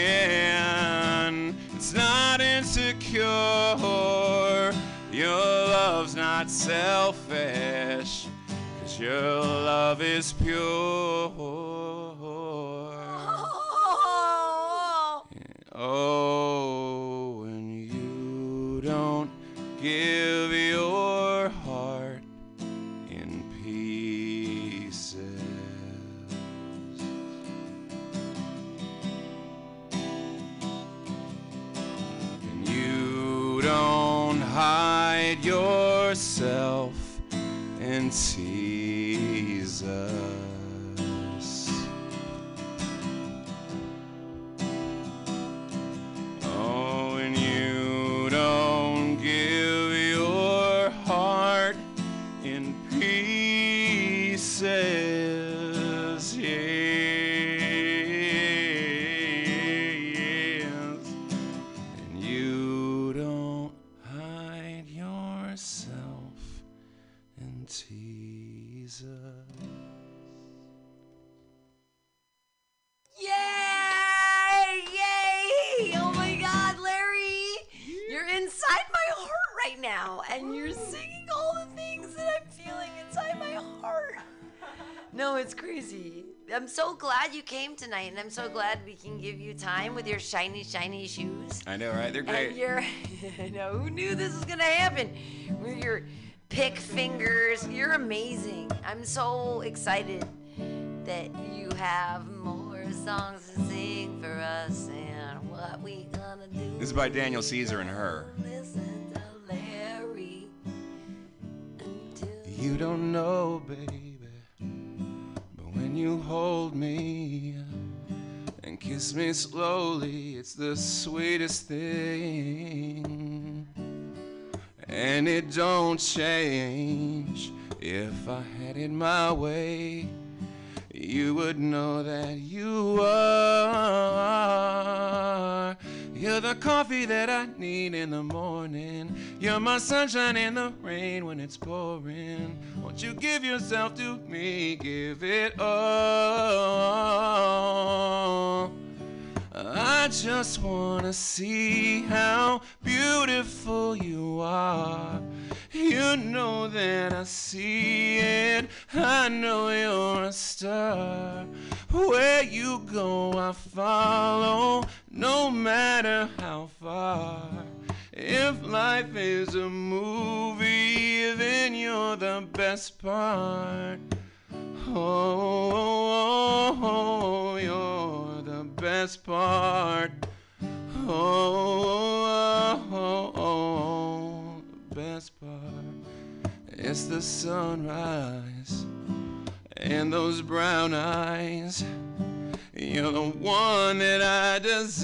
it's not insecure. Your love's not selfish, cause your love is pure. And I'm so glad you came tonight, and I'm so glad we can give you time with your shiny, shiny shoes. I know, right? They're And great. your, <laughs> I know, who knew this was gonna happen? With your pick fingers, you're amazing. I'm so excited that you have more songs to sing for us, and what we gonna do? This is by Daniel Caesar and her. Listen to Larry until You don't know, baby, you hold me and kiss me slowly, it's the sweetest thing. And it don't change if I had it my way. You would know that you are. You're the coffee that I need in the morning. You're my sunshine in the rain when it's pouring. Won't you give yourself to me? Give it all. I just wanna see how beautiful you are. You know that I see it. I know you're a star. Where you go, I follow, no matter how far. If life is a movie, then you're the best part. Oh, oh, oh, oh, oh you're the best part. Oh, oh, oh, the best part. It's the sunrise and those brown eyes. You're the one that I desire.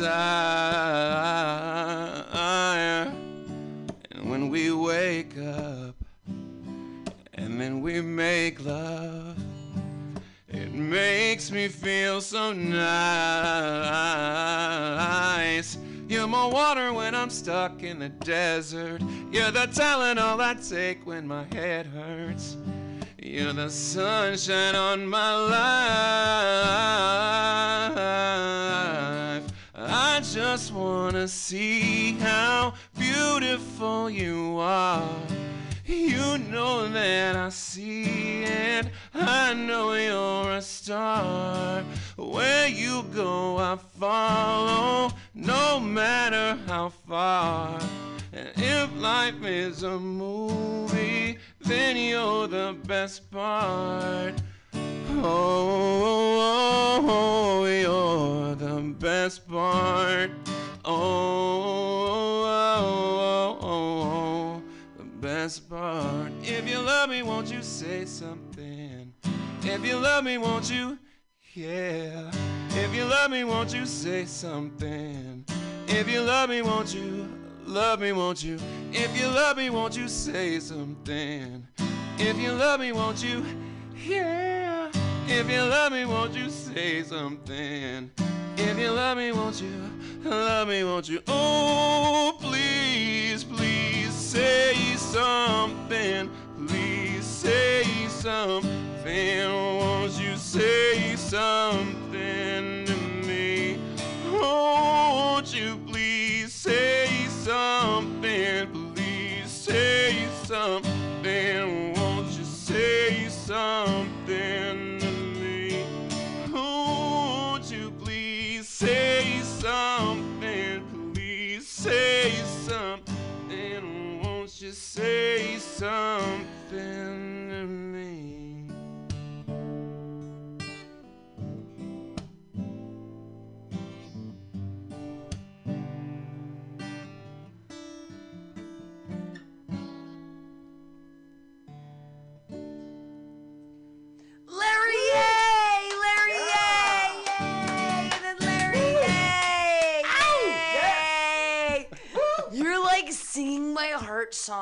And when we wake up and then we make love, makes me feel so nice. You're my water when I'm stuck in the desert. You're the Tylenol I take when my head hurts. You're the sunshine on my life. I just wanna see how beautiful you are. You know that I see it. I know you're a star. Where you go, I follow, no matter how far. And if life is a movie, then you're the best part. Oh, oh, oh, you're the best part. Oh, oh, oh, oh, the best part. If you love me, won't you say something? If you love me, won't you? Yeah. If you love me, won't you say something? If you love me, won't you? Love me, won't you? If you love me, won't you say something? If you love me, won't you? Yeah. If you love me, won't you say something? If you love me, won't you? Love me, won't you? Oh, please, please say something? Please say something. Won't you say something to me? Oh, Won't you please say something? Please say something. Won't you say something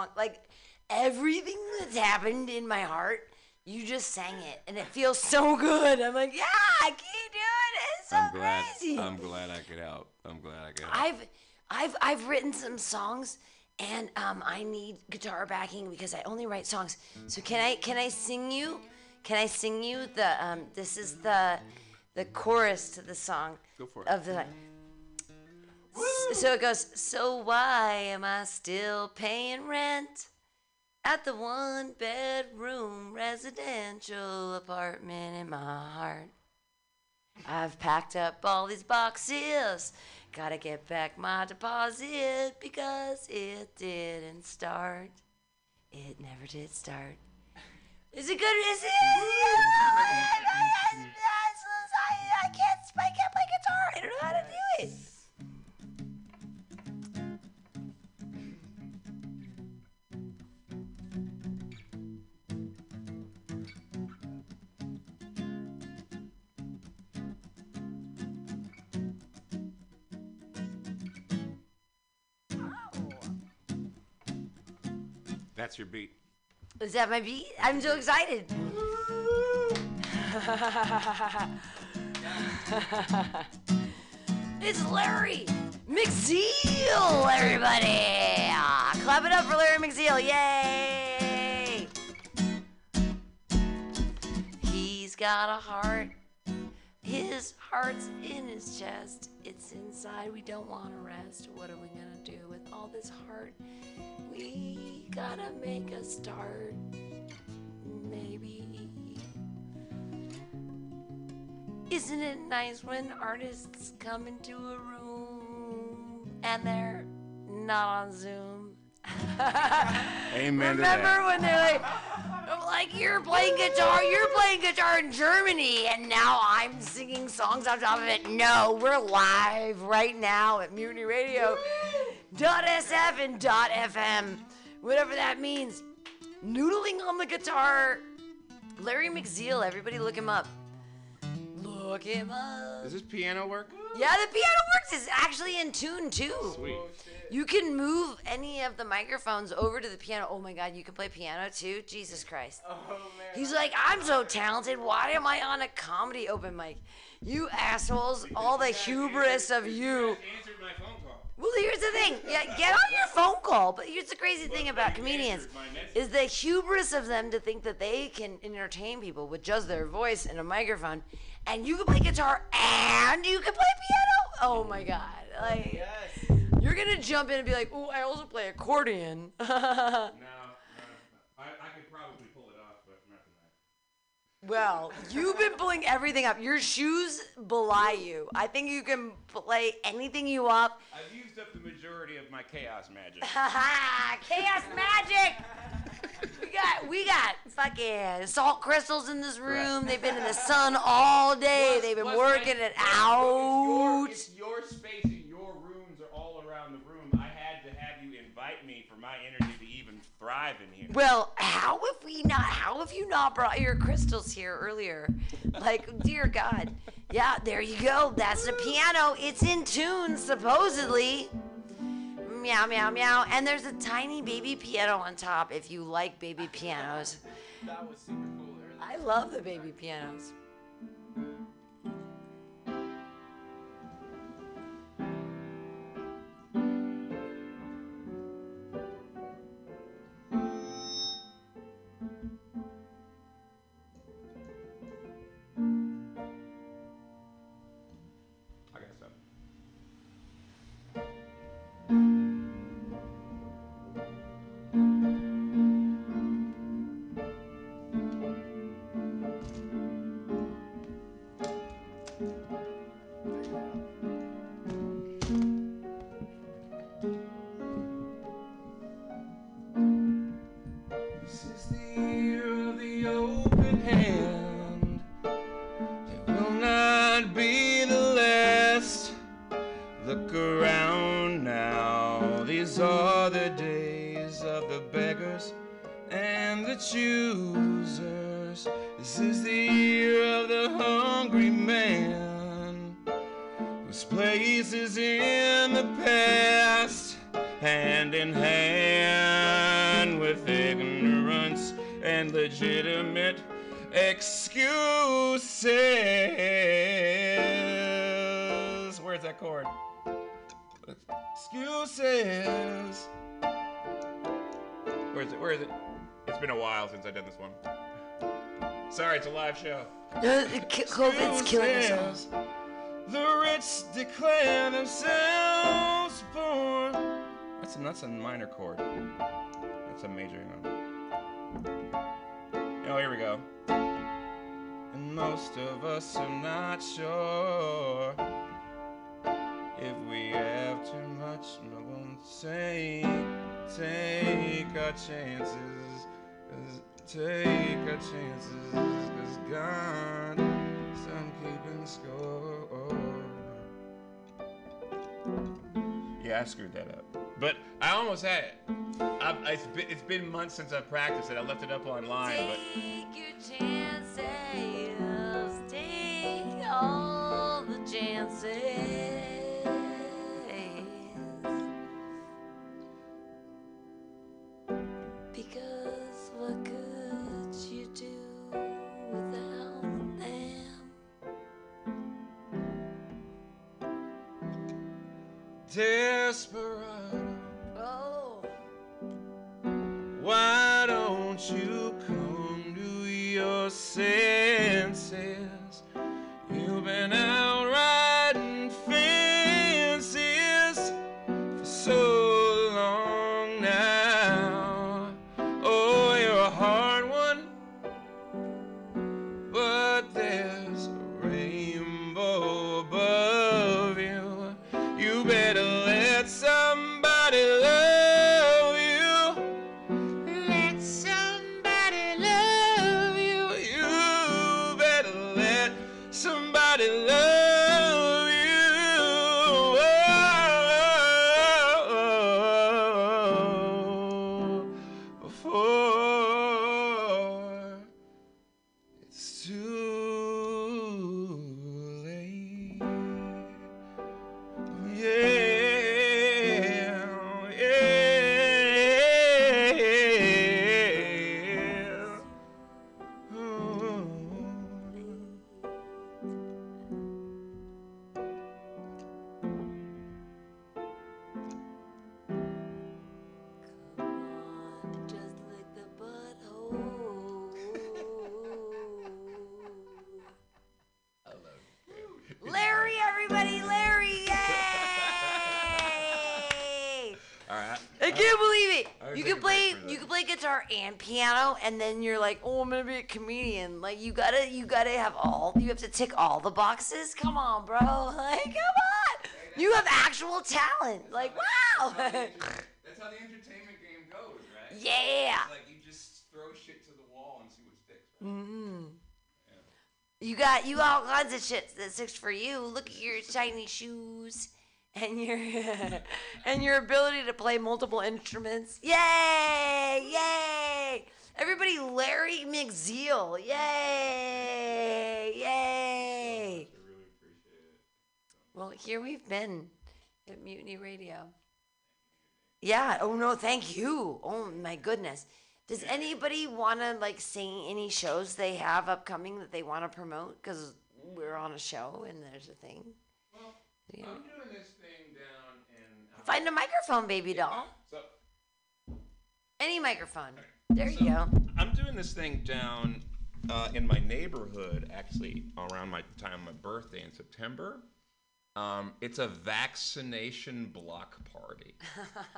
song. Like everything that's happened in my heart, you just sang it, and it feels so good. I'm like, yeah, I keep doing it. It's so I'm glad. crazy. I'm glad I could help. I'm glad I could help. I've I've I've written some songs and um, I need guitar backing because I only write songs. So can I can I sing you? Can I sing you the um, this is the the chorus to the song Go for it. of the so it goes so why am I still paying rent at the one bedroom residential apartment in my heart I've packed up all these boxes. Gotta get back my deposit because it didn't start. It never did start. Is it good? Is it? <laughs> I, I can't. I can't play guitar. I don't know how to do it. That's your beat. Is that my beat? I'm so excited. <laughs> it's Larry McZeal, everybody. Clap it up for Larry McZeal. Yay! He's got a heart. His heart's in his chest. It's inside. We don't want to rest. What are we gonna do with all this heart? We gotta make a start. Maybe. Isn't it nice when artists come into a room and they're not on Zoom? <laughs> Amen to Remember when they're like, I'm like, you're playing guitar, you're playing guitar in Germany, and now I'm singing songs on top of it. No, we're live right now at Mutiny Radio. Dot SF and dot FM, whatever that means. Noodling on the guitar. Larry McZeal, everybody look him up. Up. Does this piano work? Yeah, the piano works. It's actually in tune too. Sweet. You can move any of the microphones over to the piano. Oh my god, you can play piano too? Jesus Christ. Oh man. He's like, I'm so talented. Why am I on a comedy open mic? You assholes, all the hubris of you. Answered my phone call. Well, here's the thing. Yeah, get on your phone call. But here's the crazy thing about comedians is the hubris of them to think that they can entertain people with just their voice and a microphone, and you can play guitar and you can play piano. Oh my god! Like, Yes. you're gonna jump in and be like, "Oh, I also play accordion." <laughs> No, no. I, I could probably pull it off, but not tonight. Well, you've been pulling everything up. Your shoes belie you. I think you can play anything you want. I've used up the majority of my chaos magic. <laughs> Chaos magic. <laughs> We got we got fucking salt crystals in this room. They've been in the sun all day. They've been Plus, working I- it out. your, it's your space and your rooms are all around the room. I had to have you invite me for my energy to even thrive in here. Well, how have we not? How have you not brought your crystals here earlier? Like, dear God. Yeah, there you go. That's the piano. It's in tune, supposedly. Meow, meow, meow. And there's a tiny baby piano on top if you like baby pianos. That was super cool. I love the baby pianos. Where is it? Where is it? It's been a while since I've done this one. Sorry, it's a live show. COVID's killing us all. The rich declare themselves born. That's a, that's a minor chord. That's a major. Hang on. Oh, here we go. And most of us are not sure if we have too much. No one take, take our chances. 'Cause take our chances. Cause God on keeping score. Yeah, I screwed that up. But I almost had it. I've, it's, been, it's been months since I practiced it. I left it up online, but. Take your chances. Take all the chances. Desperado, and then you're like, "Oh, I'm going to be a comedian." Like you got to you got to have all you have to tick all the boxes. Come on, bro. <laughs> Like, come on. You have actual talent. Like, wow. <laughs> That's how the entertainment game goes, right? yeah. It's like you just throw shit to the wall and see what sticks. Right? Mm-hmm. You got you all kinds of shit that sticks for you. Look at your shiny shoes and your <laughs> and your ability to play multiple instruments. Yay! Yay! Everybody, Larry McZeal. Yay! Yay! Well, here we've been at Mutiny Radio. Yeah. Oh no, thank you. Oh my goodness. Does anybody want to like sing any shows they have upcoming that they want to promote? Because we're on a show and there's a thing. Yeah. I'm doing this thing down in. uh, Find a microphone, baby doll. So, Any microphone. There you go. I'm doing this thing down uh, in my neighborhood, actually, around my time of my birthday in September. Um, it's a vaccination block party.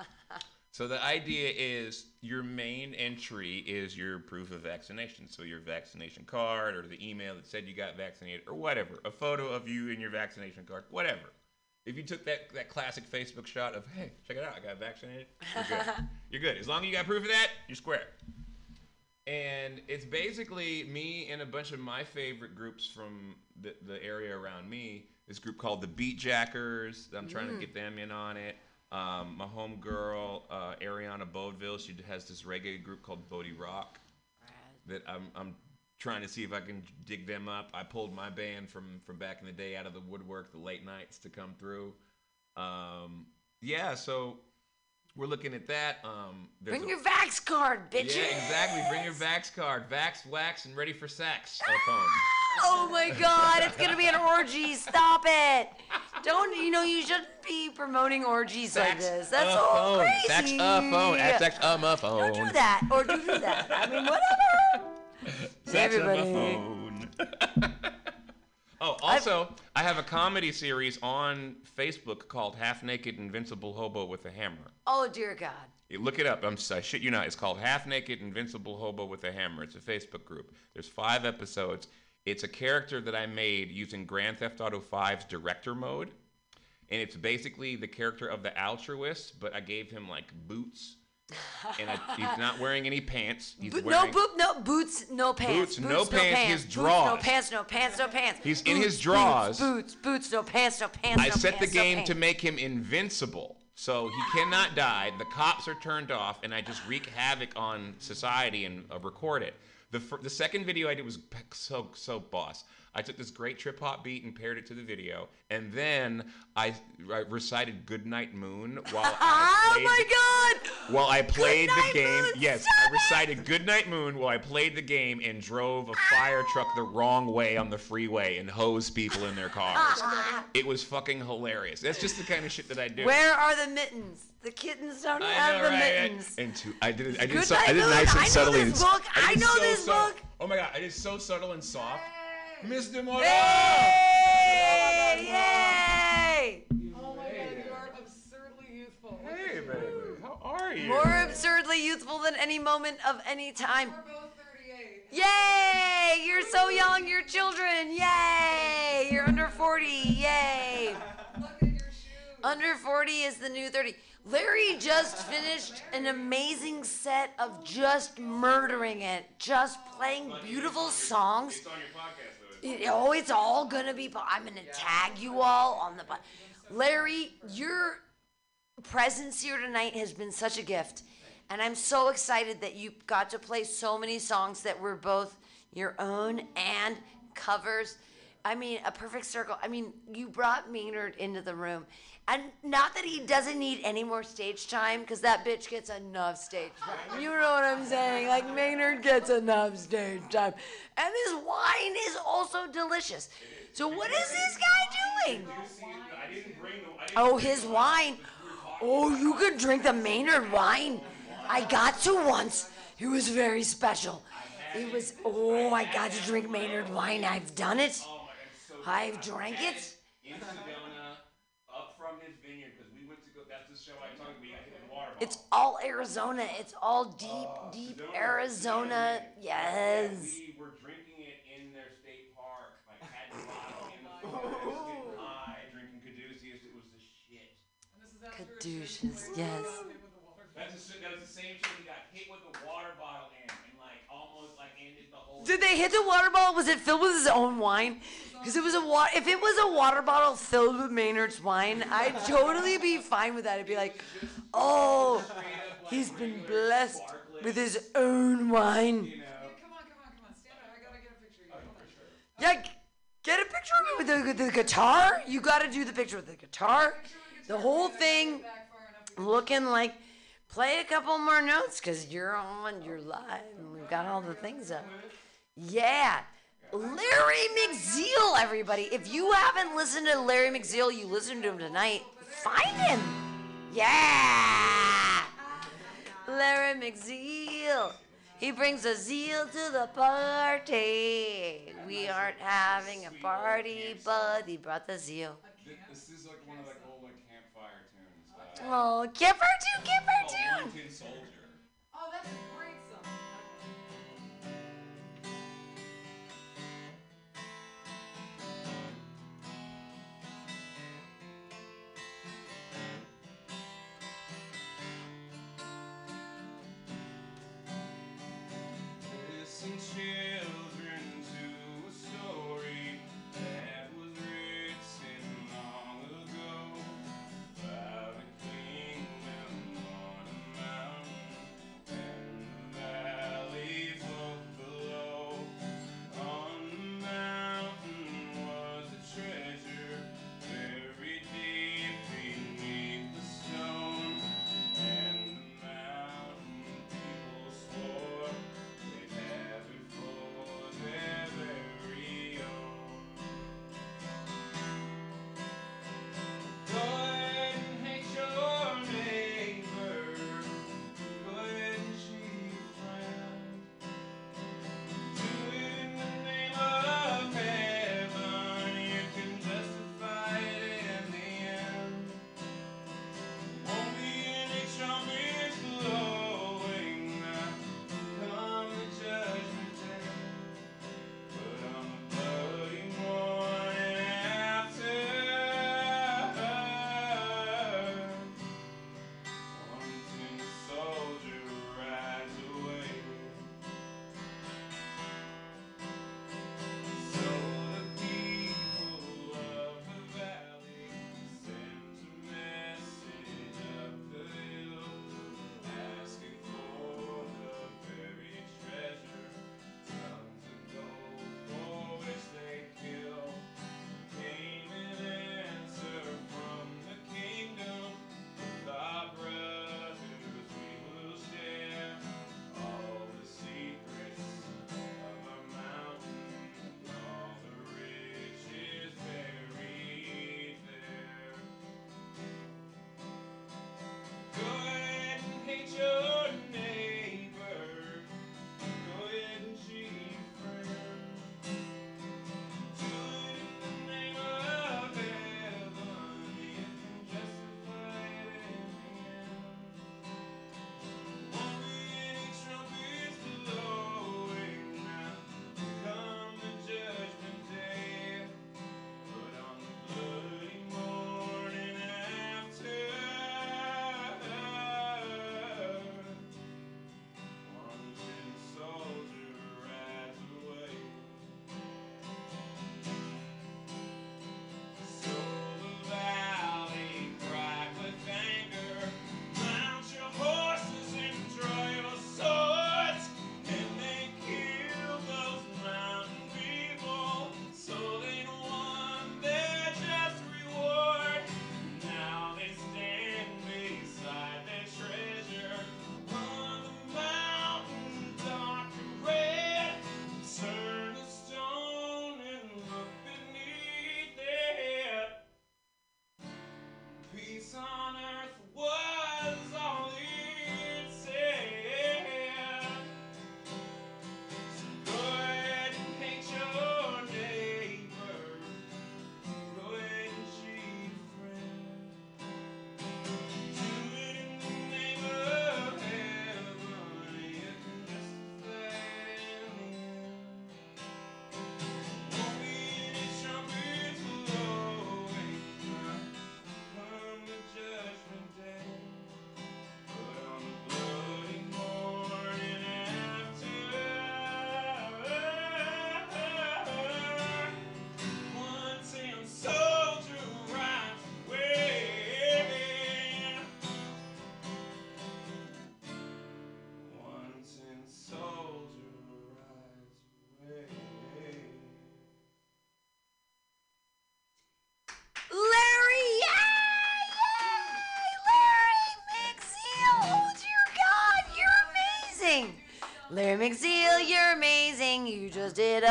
<laughs> so the idea is your main entry is your proof of vaccination. So your vaccination card or the email that said you got vaccinated or whatever. A photo of you and your vaccination card, whatever. If you took that, that classic Facebook shot of, hey, check it out, I got vaccinated, you're good. <laughs> you're good. As long as you got proof of that, you're square. and it's basically me and a bunch of my favorite groups from the, the area around me. This group called the Beat Jackers. I'm trying to get them in on it. Um, my homegirl, uh, Ariana Bodeville, she has this reggae group called Bodie Rock that I'm, I'm trying to see if I can dig them up. I pulled my band from, from back in the day out of the woodwork, the late nights to come through. Um, yeah, so we're looking at that. Um, there's Bring a- your Vax card, bitches. yeah, exactly. Bring your Vax card. Vax, wax, and ready for sex. Phone. Oh my god, it's gonna be an orgy. Stop it. Don't you know you shouldn't be promoting orgies like this. That's all phone. crazy. Vax a phone. Vax a phone. Don't do that. Or do do that. I mean whatever. Vax a my Everybody. phone. <laughs> oh, also, I have a comedy series on Facebook called Half Naked Invincible Hobo with a Hammer. Oh dear God. You look it up. I'm I shit you not. It's called Half Naked Invincible Hobo with a Hammer. It's a Facebook group. There's five episodes. It's a character that I made using Grand Theft Auto 5's director mode. And it's basically the character of the altruist, but I gave him like boots. And I, he's not wearing any pants. He's Boot, wearing, no boot, no boots, no pants. Boots, no pants, his Boots, drawers. no pants, no pants, no pants. He's in his drawers. Boots, boots, boots, no pants, no pants. I no set the pants, no game pants. to make him invincible. So he cannot die. The cops are turned off, and I just wreak havoc on society and uh, record it. The, fir- the second video I did was so so boss. I took this great trip hop beat and paired it to the video, and then I, I recited "Goodnight Moon" while I played. <laughs> Oh my the- God! while I played Goodnight the game. Moon, yes, I recited "Goodnight Moon" while I played the game and drove a fire truck the wrong way on the freeway and hosed people in their cars. <laughs> it was fucking hilarious. That's just the kind of shit that I do. Where are the mittens? The kittens don't I have know, the right? mittens. And two, I did it. I did so, I did nice and subtly. I know this book. I did know so this subtle- book. Oh my god, I did so subtle and soft. Mr. Moran. Yay! Yay! Oh my god, you are absurdly youthful. Hey, baby, how are you? More absurdly youthful than any moment of any time. We're both 38. Yay! You're so young, you're children. Yay! You're under 40. Yay! <laughs> Look at your shoes. Under 40 is the new 30. Larry just finished an amazing set of just murdering it, just playing beautiful songs. It's on your podcast, though. It- oh, it's all gonna be. I'm gonna tag you all on the. Larry, your presence here tonight has been such a gift, and I'm so excited that you got to play so many songs that were both your own and covers. I mean, a perfect circle. I mean, you brought Maynard into the room, and not that he doesn't need any more stage time, because that bitch gets enough stage time. You know what I'm saying? Like Maynard gets enough stage time, and his wine is also delicious. So what is this guy doing? Oh, his wine. Oh, you could drink the Maynard wine. I got to once. It was very special. It was, oh, I got to drink Maynard wine. I've done it. I've drank it. in Sedona, up from his vineyard, because we went to go. That's the show I talked about. We got hit with water. It's all Arizona. It's all deep, oh, deep Arizona. Yes. We were drinking it in their state park. Like had <laughs> the bottle in the forest, getting high, drinking caduceus. It was the shit. And this is after Caduceus, yes. That's the, that was the same shit. He got hit with a water bottle in, and like almost like ended the whole. Did they hit the water bottle? Was it filled with his own wine? Because it was a water. If it was a water bottle filled with Maynard's wine, I'd totally be fine with that. I'd be like, oh, he's been blessed with his own wine. Come on, come on, come on. Stand up. I gotta get a picture of you. Hold on. Yeah, get a picture of me with the, the guitar. You got to do the picture with the guitar. The whole thing Back far enough. looking like. Play a couple more notes because you're on, you're live, and we've got all the things up. Yeah. Larry McZeal, everybody. If you haven't listened to Larry McZeal, you listen to him tonight. Find him. Yeah. Larry McZeal. He brings a zeal to the party. We aren't having a party, but he brought the zeal. This is like one of like old like campfire tunes. Uh, Oh, her tune, her tune.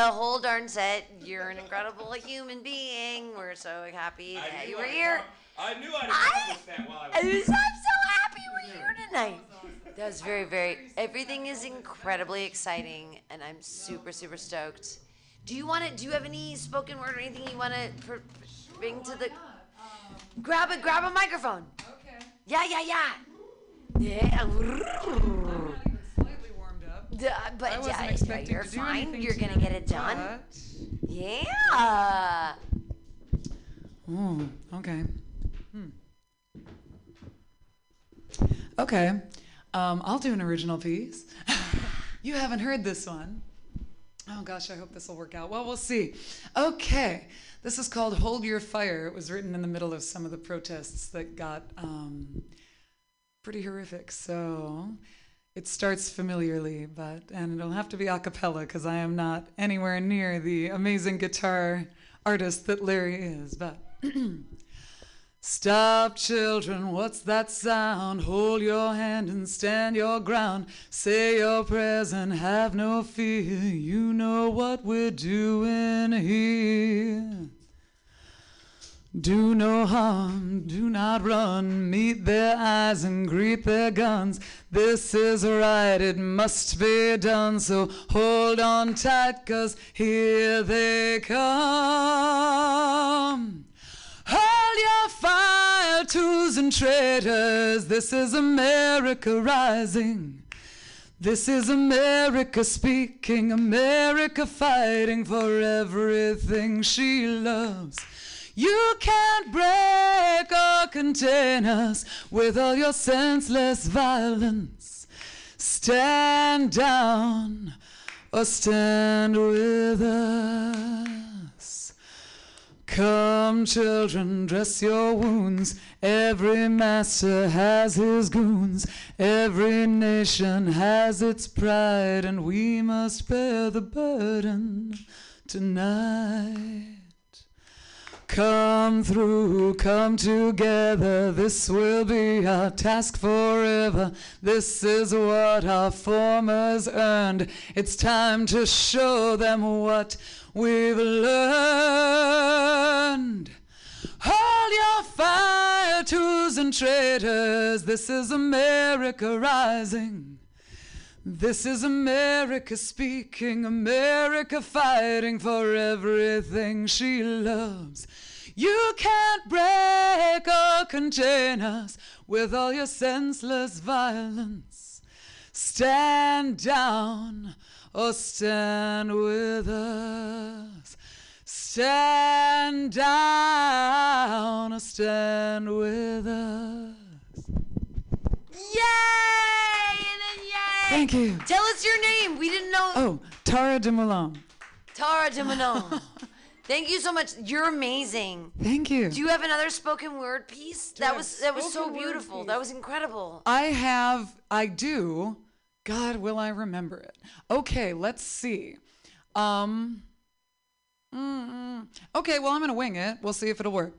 Just did a whole darn set. You're an incredible human being. We're so happy that you were here. I knew I'd I- accomplish that while I I'm so happy we're here tonight. That was very, very. Everything is incredibly exciting, and I'm super, super stoked. Do you want to? Do you have any spoken word or anything you want to bring to the? Um, grab a grab a microphone. Okay. Yeah, yeah, yeah. Yeah. Slightly warmed up. Duh, I but wasn't yeah, expecting you're to do fine. anything You're gonna tonight, get it done. but- Yeah. Mm, okay. Hmm. Okay. Um, I'll do an original piece. <laughs> you haven't heard this one. Oh gosh, I hope this will work out. Well, we'll see. Okay. This is called Hold Your Fire. It was written in the middle of some of the protests that got um, pretty horrific. So it starts familiarly, but, and it'll have to be a cappella because I am not anywhere near the amazing guitar artist that Larry is. But <clears throat> Stop, children, what's that sound? Hold your hand and stand your ground. Say your prayers and have no fear. You know what we're doing here. Do no harm, do not run. Meet their eyes and greet their guns. This is right, it must be done. So hold on tight, cause here they come. Hold your fire, tools and traitors. This is America rising. This is America speaking, America fighting for everything she loves. You can't break or contain us with all your senseless violence. Stand down or stand with us. Come, children, dress your wounds. Every master has his goons. Every nation has its pride, and we must bear the burden tonight. Come through, come together. This will be our task forever. This is what our formers earned. It's time to show them what we've learned. Hold your fire, tools and traitors. This is America rising. This is America speaking, America fighting for everything she loves. You can't break or contain us with all your senseless violence. Stand down or stand with us. Stand down or stand with us. Yay! And then yay! Thank you. Tell us your name. We didn't know. Oh, Tara de Moulin. Tara de <laughs> Manon. Thank you so much. You're amazing. Thank you. Do you have another spoken word piece? Do that I was that was so beautiful. That was incredible. I have, I do. God, will I remember it? Okay, let's see. Um, mm, okay, well, I'm going to wing it. We'll see if it'll work.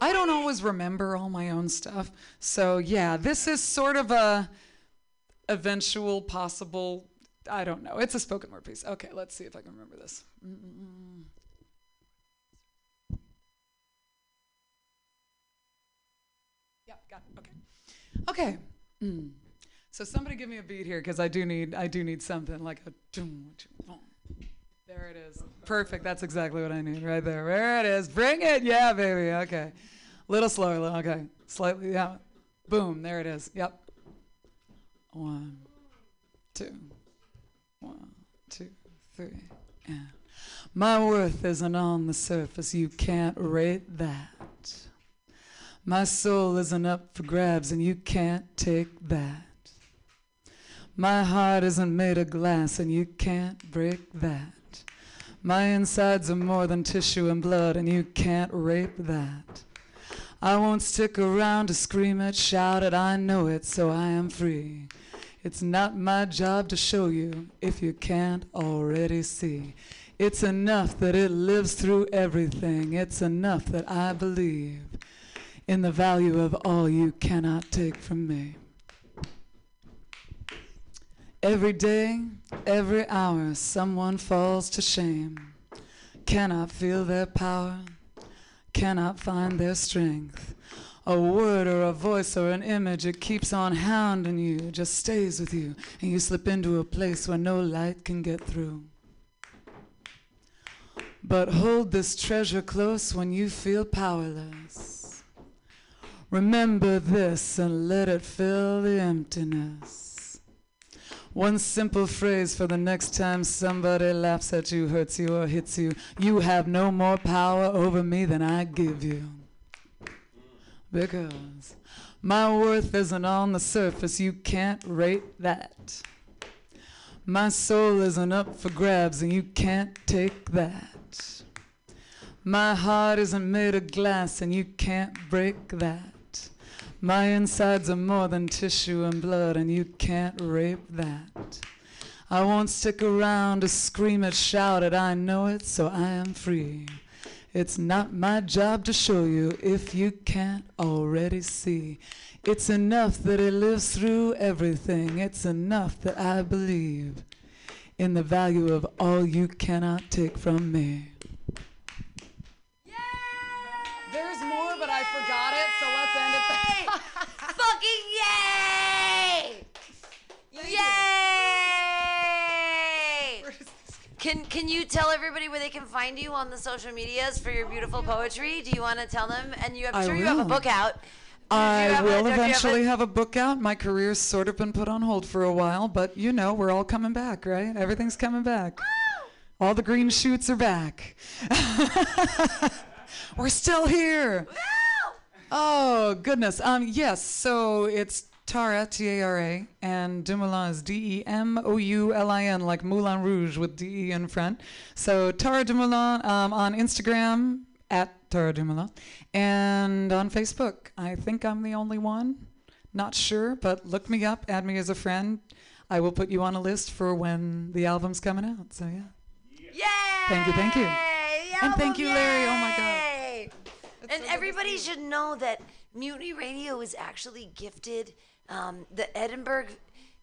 I don't always remember all my own stuff. So, yeah, this is sort of a eventual possible, I don't know. It's a spoken word piece. Okay, let's see if I can remember this. Mm-mm-mm. Yeah, got it. Okay. Okay. Mm. So somebody give me a beat here because I do need I do need something like a. There it is. Perfect. That's exactly what I need right there. There it is. Bring it. Yeah, baby. Okay. Little slower. Okay. Slightly. Yeah. Boom. There it is. Yep. One, two, one, two, three, and my worth isn't on the surface. You can't rate that. My soul isn't up for grabs, and you can't take that. My heart isn't made of glass, and you can't break that. My insides are more than tissue and blood, and you can't rape that. I won't stick around to scream it, shout it, I know it, so I am free. It's not my job to show you if you can't already see. It's enough that it lives through everything. It's enough that I believe in the value of all you cannot take from me. Every day, every hour, someone falls to shame. Cannot feel their power, cannot find their strength. A word or a voice or an image, it keeps on hounding you, just stays with you, and you slip into a place where no light can get through. But hold this treasure close when you feel powerless. Remember this and let it fill the emptiness. One simple phrase for the next time somebody laughs at you, hurts you, or hits you. You have no more power over me than I give you. Because my worth isn't on the surface, you can't rate that. My soul isn't up for grabs, and you can't take that. My heart isn't made of glass, and you can't break that. My insides are more than tissue and blood, and you can't rape that. I won't stick around to scream it, shout it, I know it, so I am free. It's not my job to show you if you can't already see. It's enough that it lives through everything. It's enough that I believe in the value of all you cannot take from me. There's more, but I forgot it, so let's end it there. <laughs> Fucking yay! Yay! Can can you tell everybody where they can find you on the social medias for your beautiful poetry? Do you want to tell them? And you, I'm I sure you have a book out. I have a- will have a- eventually have a book out. My career's sort of been put on hold for a while, but you know, we're all coming back, right? Everything's coming back. All the green shoots are back. <laughs> we're still here. Oh goodness. Um yes, so it's Tara T A R A and Demoulin is D E M O U L I N like Moulin Rouge with D E in front. So Tara Demoulin um, on Instagram at Tara Demoulin and on Facebook. I think I'm the only one. Not sure, but look me up, add me as a friend. I will put you on a list for when the album's coming out. So yeah. Yay! Thank you, thank you. And thank you, Larry. Oh my God. Yay! And everybody should know that Mutiny Radio is actually gifted. Um, the Edinburgh,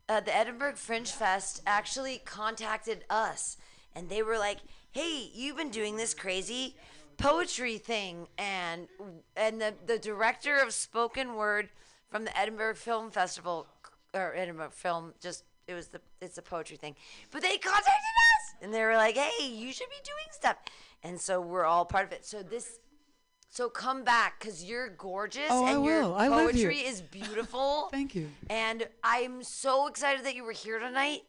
uh, the Edinburgh Fringe Fest actually contacted us, and they were like, "Hey, you've been doing this crazy poetry thing," and and the the director of spoken word from the Edinburgh Film Festival or Edinburgh Film just it was the it's a poetry thing, but they contacted us and they were like, "Hey, you should be doing stuff," and so we're all part of it. So this. So come back because you're gorgeous Oh, I and your will. I live here. poetry is beautiful. <laughs> Thank you. And I'm so excited that you were here tonight.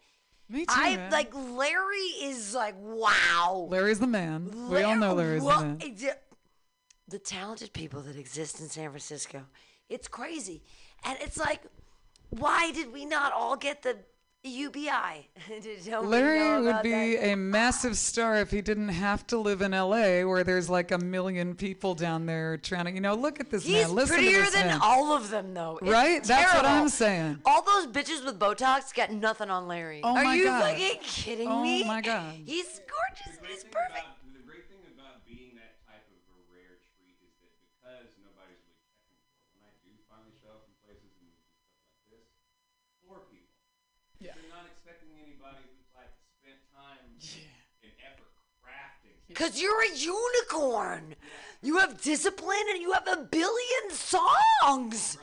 Me too. I man. like Larry is like wow. Larry's the man. we all know Larry's Wha- the man. The talented people that exist in San Francisco, it's crazy, and it's like, why did we not all get the UBI? Did nobody know Larry would be that? a massive star if he didn't have to live in LA where there's like a million people down there trying to, you know, look at this He's man. Listen prettier to this than man. all of them, though. It's Right? That's what. I'm saying. All those bitches with Botox got nothing on Larry. Oh Are my you God. fucking kidding Oh me? Oh my God. He's gorgeous. He's perfect. Because you're a unicorn. You have discipline and you have a billion songs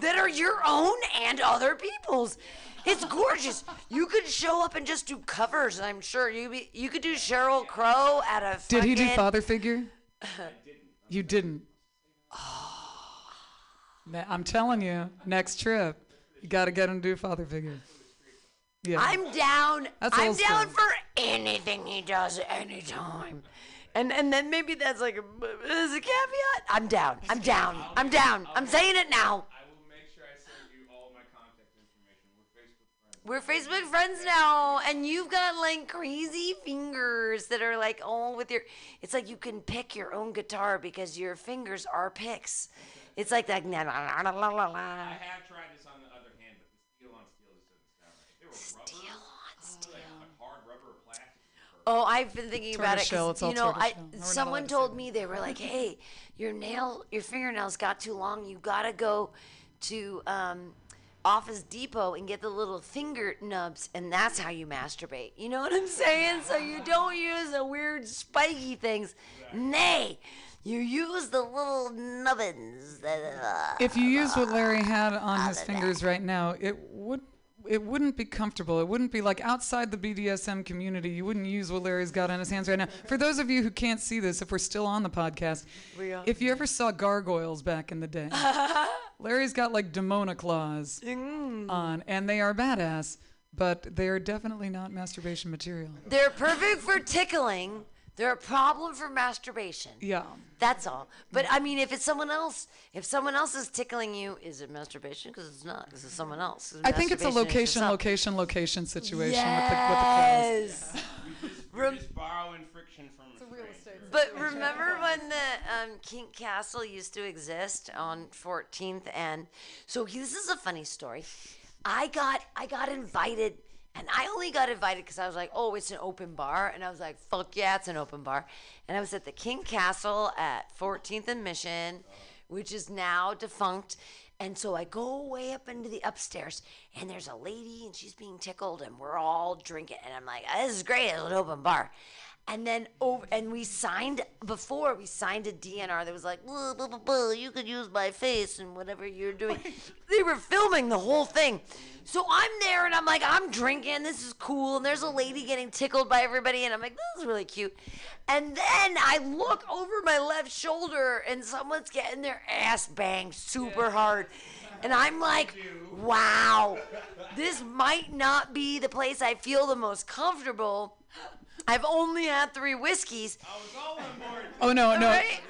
that are your own and other people's. It's gorgeous. You could show up and just do covers. I'm sure you be, you could do Sheryl Crow at a. Did he do father figure? I didn't. You didn't. <sighs> Man, I'm telling you, next trip, you got to get him to do father figure. Yeah. I'm down. That's I'm down school. for anything he does anytime. And and then maybe that's like a, as a caveat. I'm down. I'm down. I'm down. I'm saying it now. I will make sure I send you all my contact information. We're Facebook friends. We're Facebook friends now, and you've got like crazy fingers that are like all with your. It's like you can pick your own guitar because your fingers are picks. It's like that. La, la, la, la, la, la. I have tried this on the other hand, but the steel on steel just doesn't sound right. If it were Steel rubber, on steel. like hard rubber or plastic. Oh, I've been thinking about it Tortoiseshell, it's all because you know, I tortoiseshell. We're not allowed someone to say told that. me they were like, "Hey, your nail, your fingernails got too long. You gotta go to um, Office Depot and get the little finger nubs, and that's how you masturbate. You know what I'm saying? So you don't use the weird spiky things. Nay, you use the little nubbins. uh, If you use what Larry had on <laughs> his fingers right now, it would it wouldn't be comfortable. It wouldn't be like outside the BDSM community. You wouldn't use what Larry's got on his hands right now. For those of you who can't see this, if we're still on the podcast, We are. if you ever saw gargoyles back in the day, <laughs> Larry's got like Demona claws Mm. on, and they are badass, but they are definitely not masturbation material. They're perfect for tickling. They're a problem for masturbation. Yeah. That's all. But I mean, if it's someone else, if someone else is tickling you, is it masturbation? Because it's not. Because it's someone else. 'Cause I think it's a location, yourself. location, location situation with the, with the claws. Yes. We're just borrowing friction from a real estate. But remember when the um, Kink Castle used to exist on 14th, and so this is a funny story. I got I got invited, and I only got invited because I was like, oh, it's an open bar, and I was like, fuck yeah, it's an open bar, and I was at the Kink Castle at 14th and Mission, which is now defunct. And so I go way up into the upstairs, and there's a lady, and she's being tickled, and we're all drinking. And I'm like, this is great, it's an open bar. And then over, and we signed before we signed a DNR that was like, blah, blah, blah, blah, you could use my face and whatever you're doing. <laughs> they were filming the whole thing. So I'm there and I'm like, I'm drinking. This is cool. And there's a lady getting tickled by everybody, and I'm like, this is really cute. And then I look over my left shoulder, and someone's getting their ass banged super hard. And I'm like, wow, this might not be the place I feel the most comfortable. <laughs> I've only had three whiskeys. Oh no, no. Right?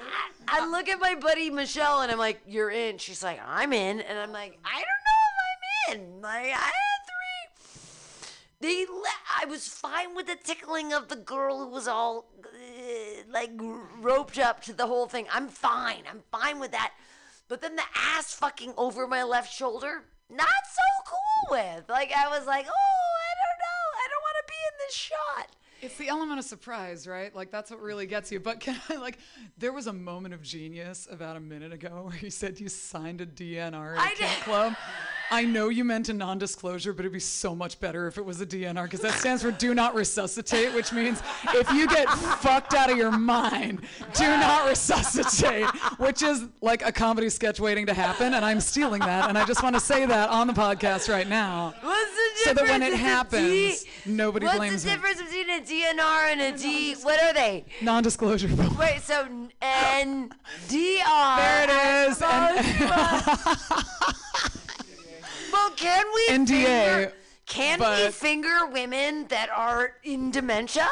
I, I look at my buddy Michelle and I'm like, "You're in." She's like, "I'm in," and I'm like, "I don't know if I'm in." Like, I had three. They, le- I was fine with the tickling of the girl who was all uh, like roped up to the whole thing. I'm fine. I'm fine with that. But then the ass fucking over my left shoulder, not so cool with. Like I was like, "Oh, I don't know. I don't want to be in this shot." It's the element of surprise, right? Like that's what really gets you. But can I like there was a moment of genius about a minute ago where you said you signed a DNR at I a kink did. club. <laughs> I know you meant a non-disclosure, but it'd be so much better if it was a DNR because that stands for do not resuscitate, which means if you get fucked out of your mind, do not resuscitate, which is like a comedy sketch waiting to happen, and I'm stealing that, and I just want to say that on the podcast right now. What's the So that when it happens, D- nobody What's blames What's the me. difference between a DNR and a D? What are they? Non-disclosure. Wait, so <laughs> N D R. There it is. <laughs> <laughs> Well, can we NDA, Finger, can we but- finger women that are in dementia?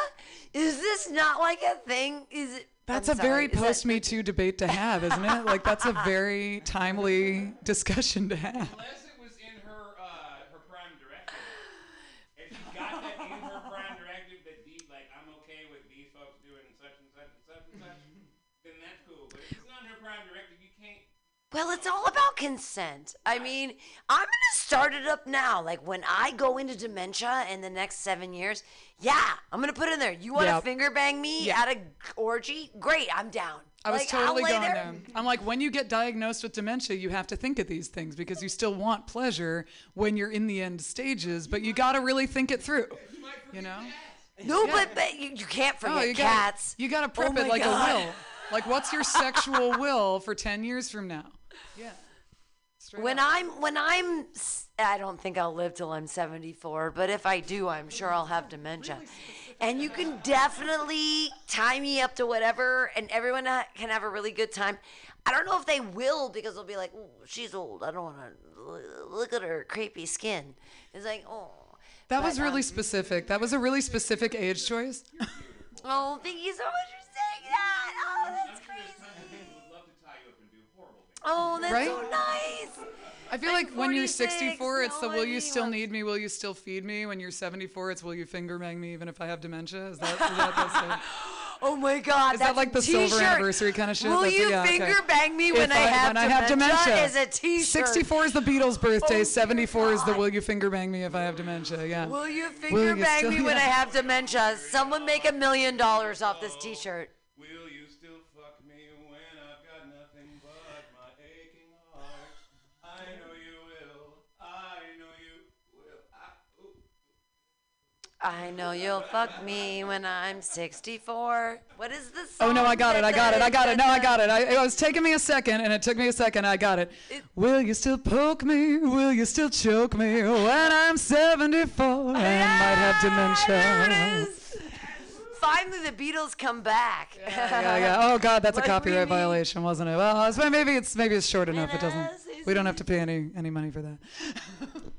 Is this not like a thing? Is it? That's I'm a very sorry, is that- post Me Too debate to have, isn't it? Like that's a very timely discussion to have. Unless it was in her uh, her prime directive. If she got that in her prime directive that the like I'm okay with these folks doing such and such and such and such, then that's cool. But if it's not in her prime directive, you can't. Well, it's all about consent. I mean, I'm gonna start it up now. Like when I go into dementia in the next seven years, yeah, I'm gonna put it in there. You want to Yeah. finger bang me Yeah. at a orgy? Great, I'm down. I was Like, I'll totally lay going there. there. I'm like, when you get diagnosed with dementia, you have to think of these things because you still want pleasure when you're in the end stages, but you got to really think it through. You know? No, but but you, you can't forget Oh, you cats. Gotta, you got to prep Oh my it like God. a will. Like, what's your sexual <laughs> will for 10 years from now? Yeah. Straight When up. I'm when I'm I don't think I'll live till I'm 74, but if I do, I'm sure I'll have dementia. And you can definitely tie me up to whatever, and everyone ha- can have a really good time. I don't know if they will because they'll be like, "Ooh, she's old. I don't want to look at her creepy skin." It's like, oh. That But, was really um, specific. That was a really specific age choice. Oh, thank you so much for saying that. Oh, that's crazy. That's Right? so nice. I feel I'm like when you're 64, it's the will you still need me? Will you still feed me? When you're 74, it's will you finger bang me even if I have dementia? Is that, is that, <laughs> Oh my God, is that like the silver t-shirt. anniversary kind of shit? Will That's- you yeah, okay. finger bang me when If I, have, when I have dementia? Is a t-shirt. 64 is the Beatles' birthday. Oh, 74 is the will you finger bang me if I have dementia? Yeah. Will you Will finger you bang still- me <laughs> when I have dementia? Someone make a million dollars off this t-shirt. I know you'll fuck me when I'm 64. What is this? Oh no, I got it. I got it. I got it. No, I got it. I, it was taking me a second, and it took me a second. I got it. Will you still poke me? Will you still choke me when I'm 74 and might have dementia? Finally, the Beatles come back. Yeah, yeah. Oh God, that's a copyright violation, wasn't it? Well, maybe it's maybe it's short enough. It doesn't. We don't have to pay any any money for that. <laughs>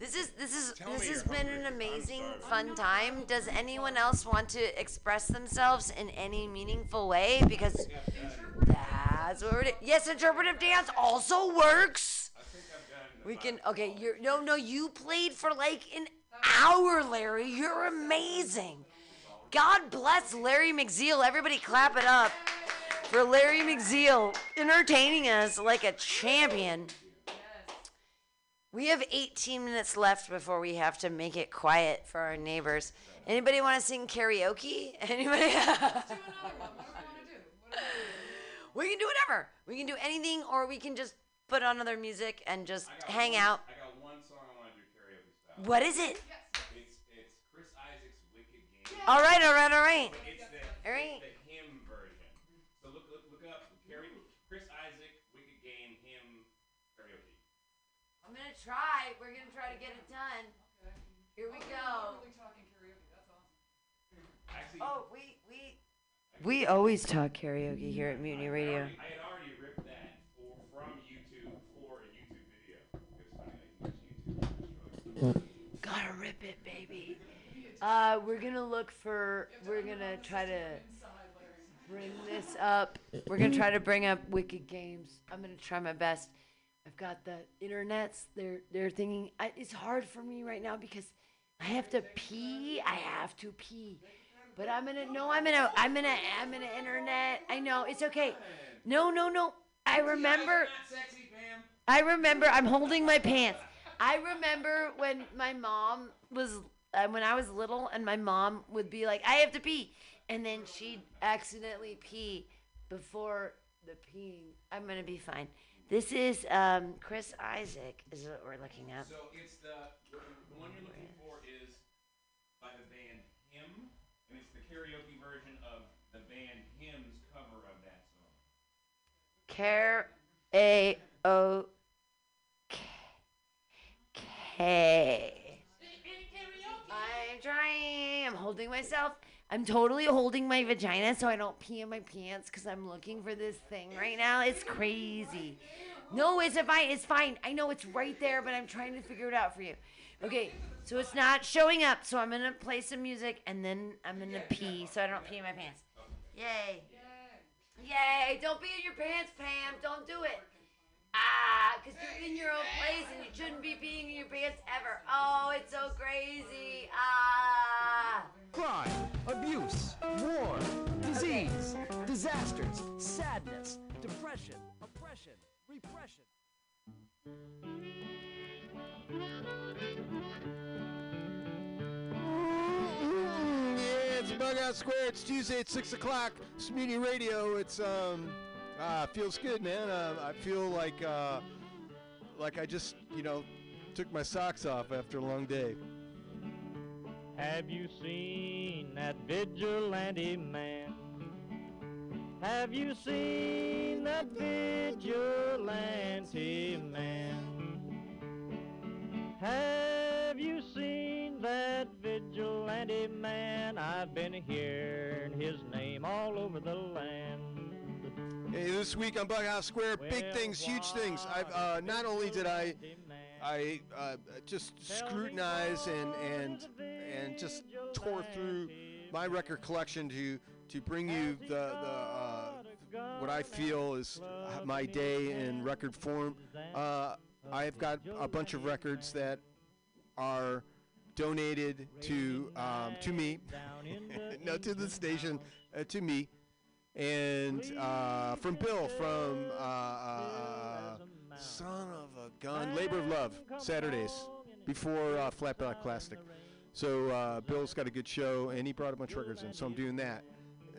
This is this is this has been an amazing fun time. Does anyone else want to express themselves in any meaningful way? Because that's what we're doing. Yes, interpretive dance also works. We can okay. You're no no. You played for like an hour, Larry. You're amazing. God bless Larry McZeal. Everybody clap it up for Larry McZeal entertaining us like a champion. We have 18 minutes left before we have to make it quiet for our neighbors. Anybody want to sing karaoke? Anybody? we can do whatever. We can do anything, or we can just put on other music and just hang out. I got one song I want to do karaoke style. What is it? It's it's Chris Isaak's Wicked Game. All right, all right, all right. It's the, All right. Try. We're gonna try to get it done. Here we go. Actually, Oh, we we we always talk karaoke here at Mutiny Radio. I had already ripped that for, from YouTube for a YouTube video. It's funny, I use YouTube. Gotta rip it, baby. Uh, we're gonna look for. We're gonna try to bring this up. We're gonna try to bring up Wicked Games. I'm gonna try my best. I've got the internets. They're they're thinking I, it's hard for me right now because I have to pee. I have to pee. But I'm gonna no. I'm gonna I'm gonna I'm gonna internet. I know it's okay. No no no. I remember. I remember I'm holding my pants. I remember when my mom was uh, when I was little and my mom would be like, "I have to pee." And then she'd accidentally pee before the peeing. I'm to be fine. This is um, Chris Isaak is what we're looking at. So it's the the one you're looking for is by the band HIM, and it's the karaoke version of the band HIM's cover of that song. Care A O K. I'm trying. I'm holding myself. I'm totally holding my vagina so I don't pee in my pants because I'm looking for this thing right now. It's crazy. No, it's fine. It's fine. I know it's right there, but I'm trying to figure it out for you. Okay, so it's not showing up. So I'm gonna play some music and then I'm gonna pee so I don't pee in my pants. Yay! Yay! Don't pee in your pants, Pam. Don't do it. Ah, because you're in your own place and you shouldn't be peeing in your pants ever. Oh, it's so crazy. Oppression, repression. Yeah, it's Bughouse Square. It's Tuesday at six o'clock. It's Mutiny Radio. It's um, ah, feels good, man. Uh, I feel like uh, like I just you know took my socks off after a long day. Have you seen that vigilante man? Have you seen that vigilante man? Have you seen that vigilante man? I've been hearing his name all over the land. Hey, this week on Bughouse Square, big things, huge things. I've uh, not only did I I uh, just scrutinize and and and just tore through my record collection to to bring you the the uh, what I feel is my day in record form. Uh, I've got a bunch of records that are donated to um, to me, <laughs> no, to the station, uh, to me, and uh, from Bill from uh, uh, Son of a Gun, Labor of Love, Saturdays before uh, Flat Black Plastic. So uh, Bill's got a good show, and he brought a bunch of records in, so I'm doing that.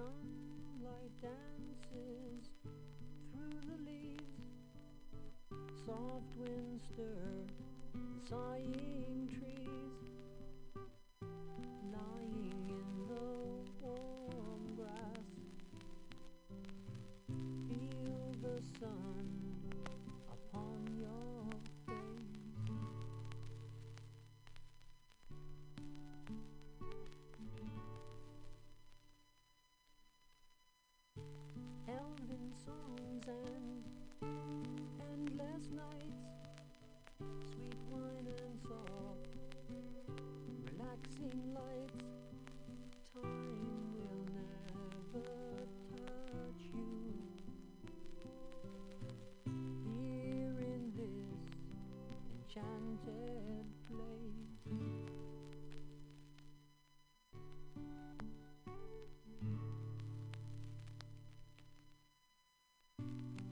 sunlight dances through the leaves. Soft wind stirs.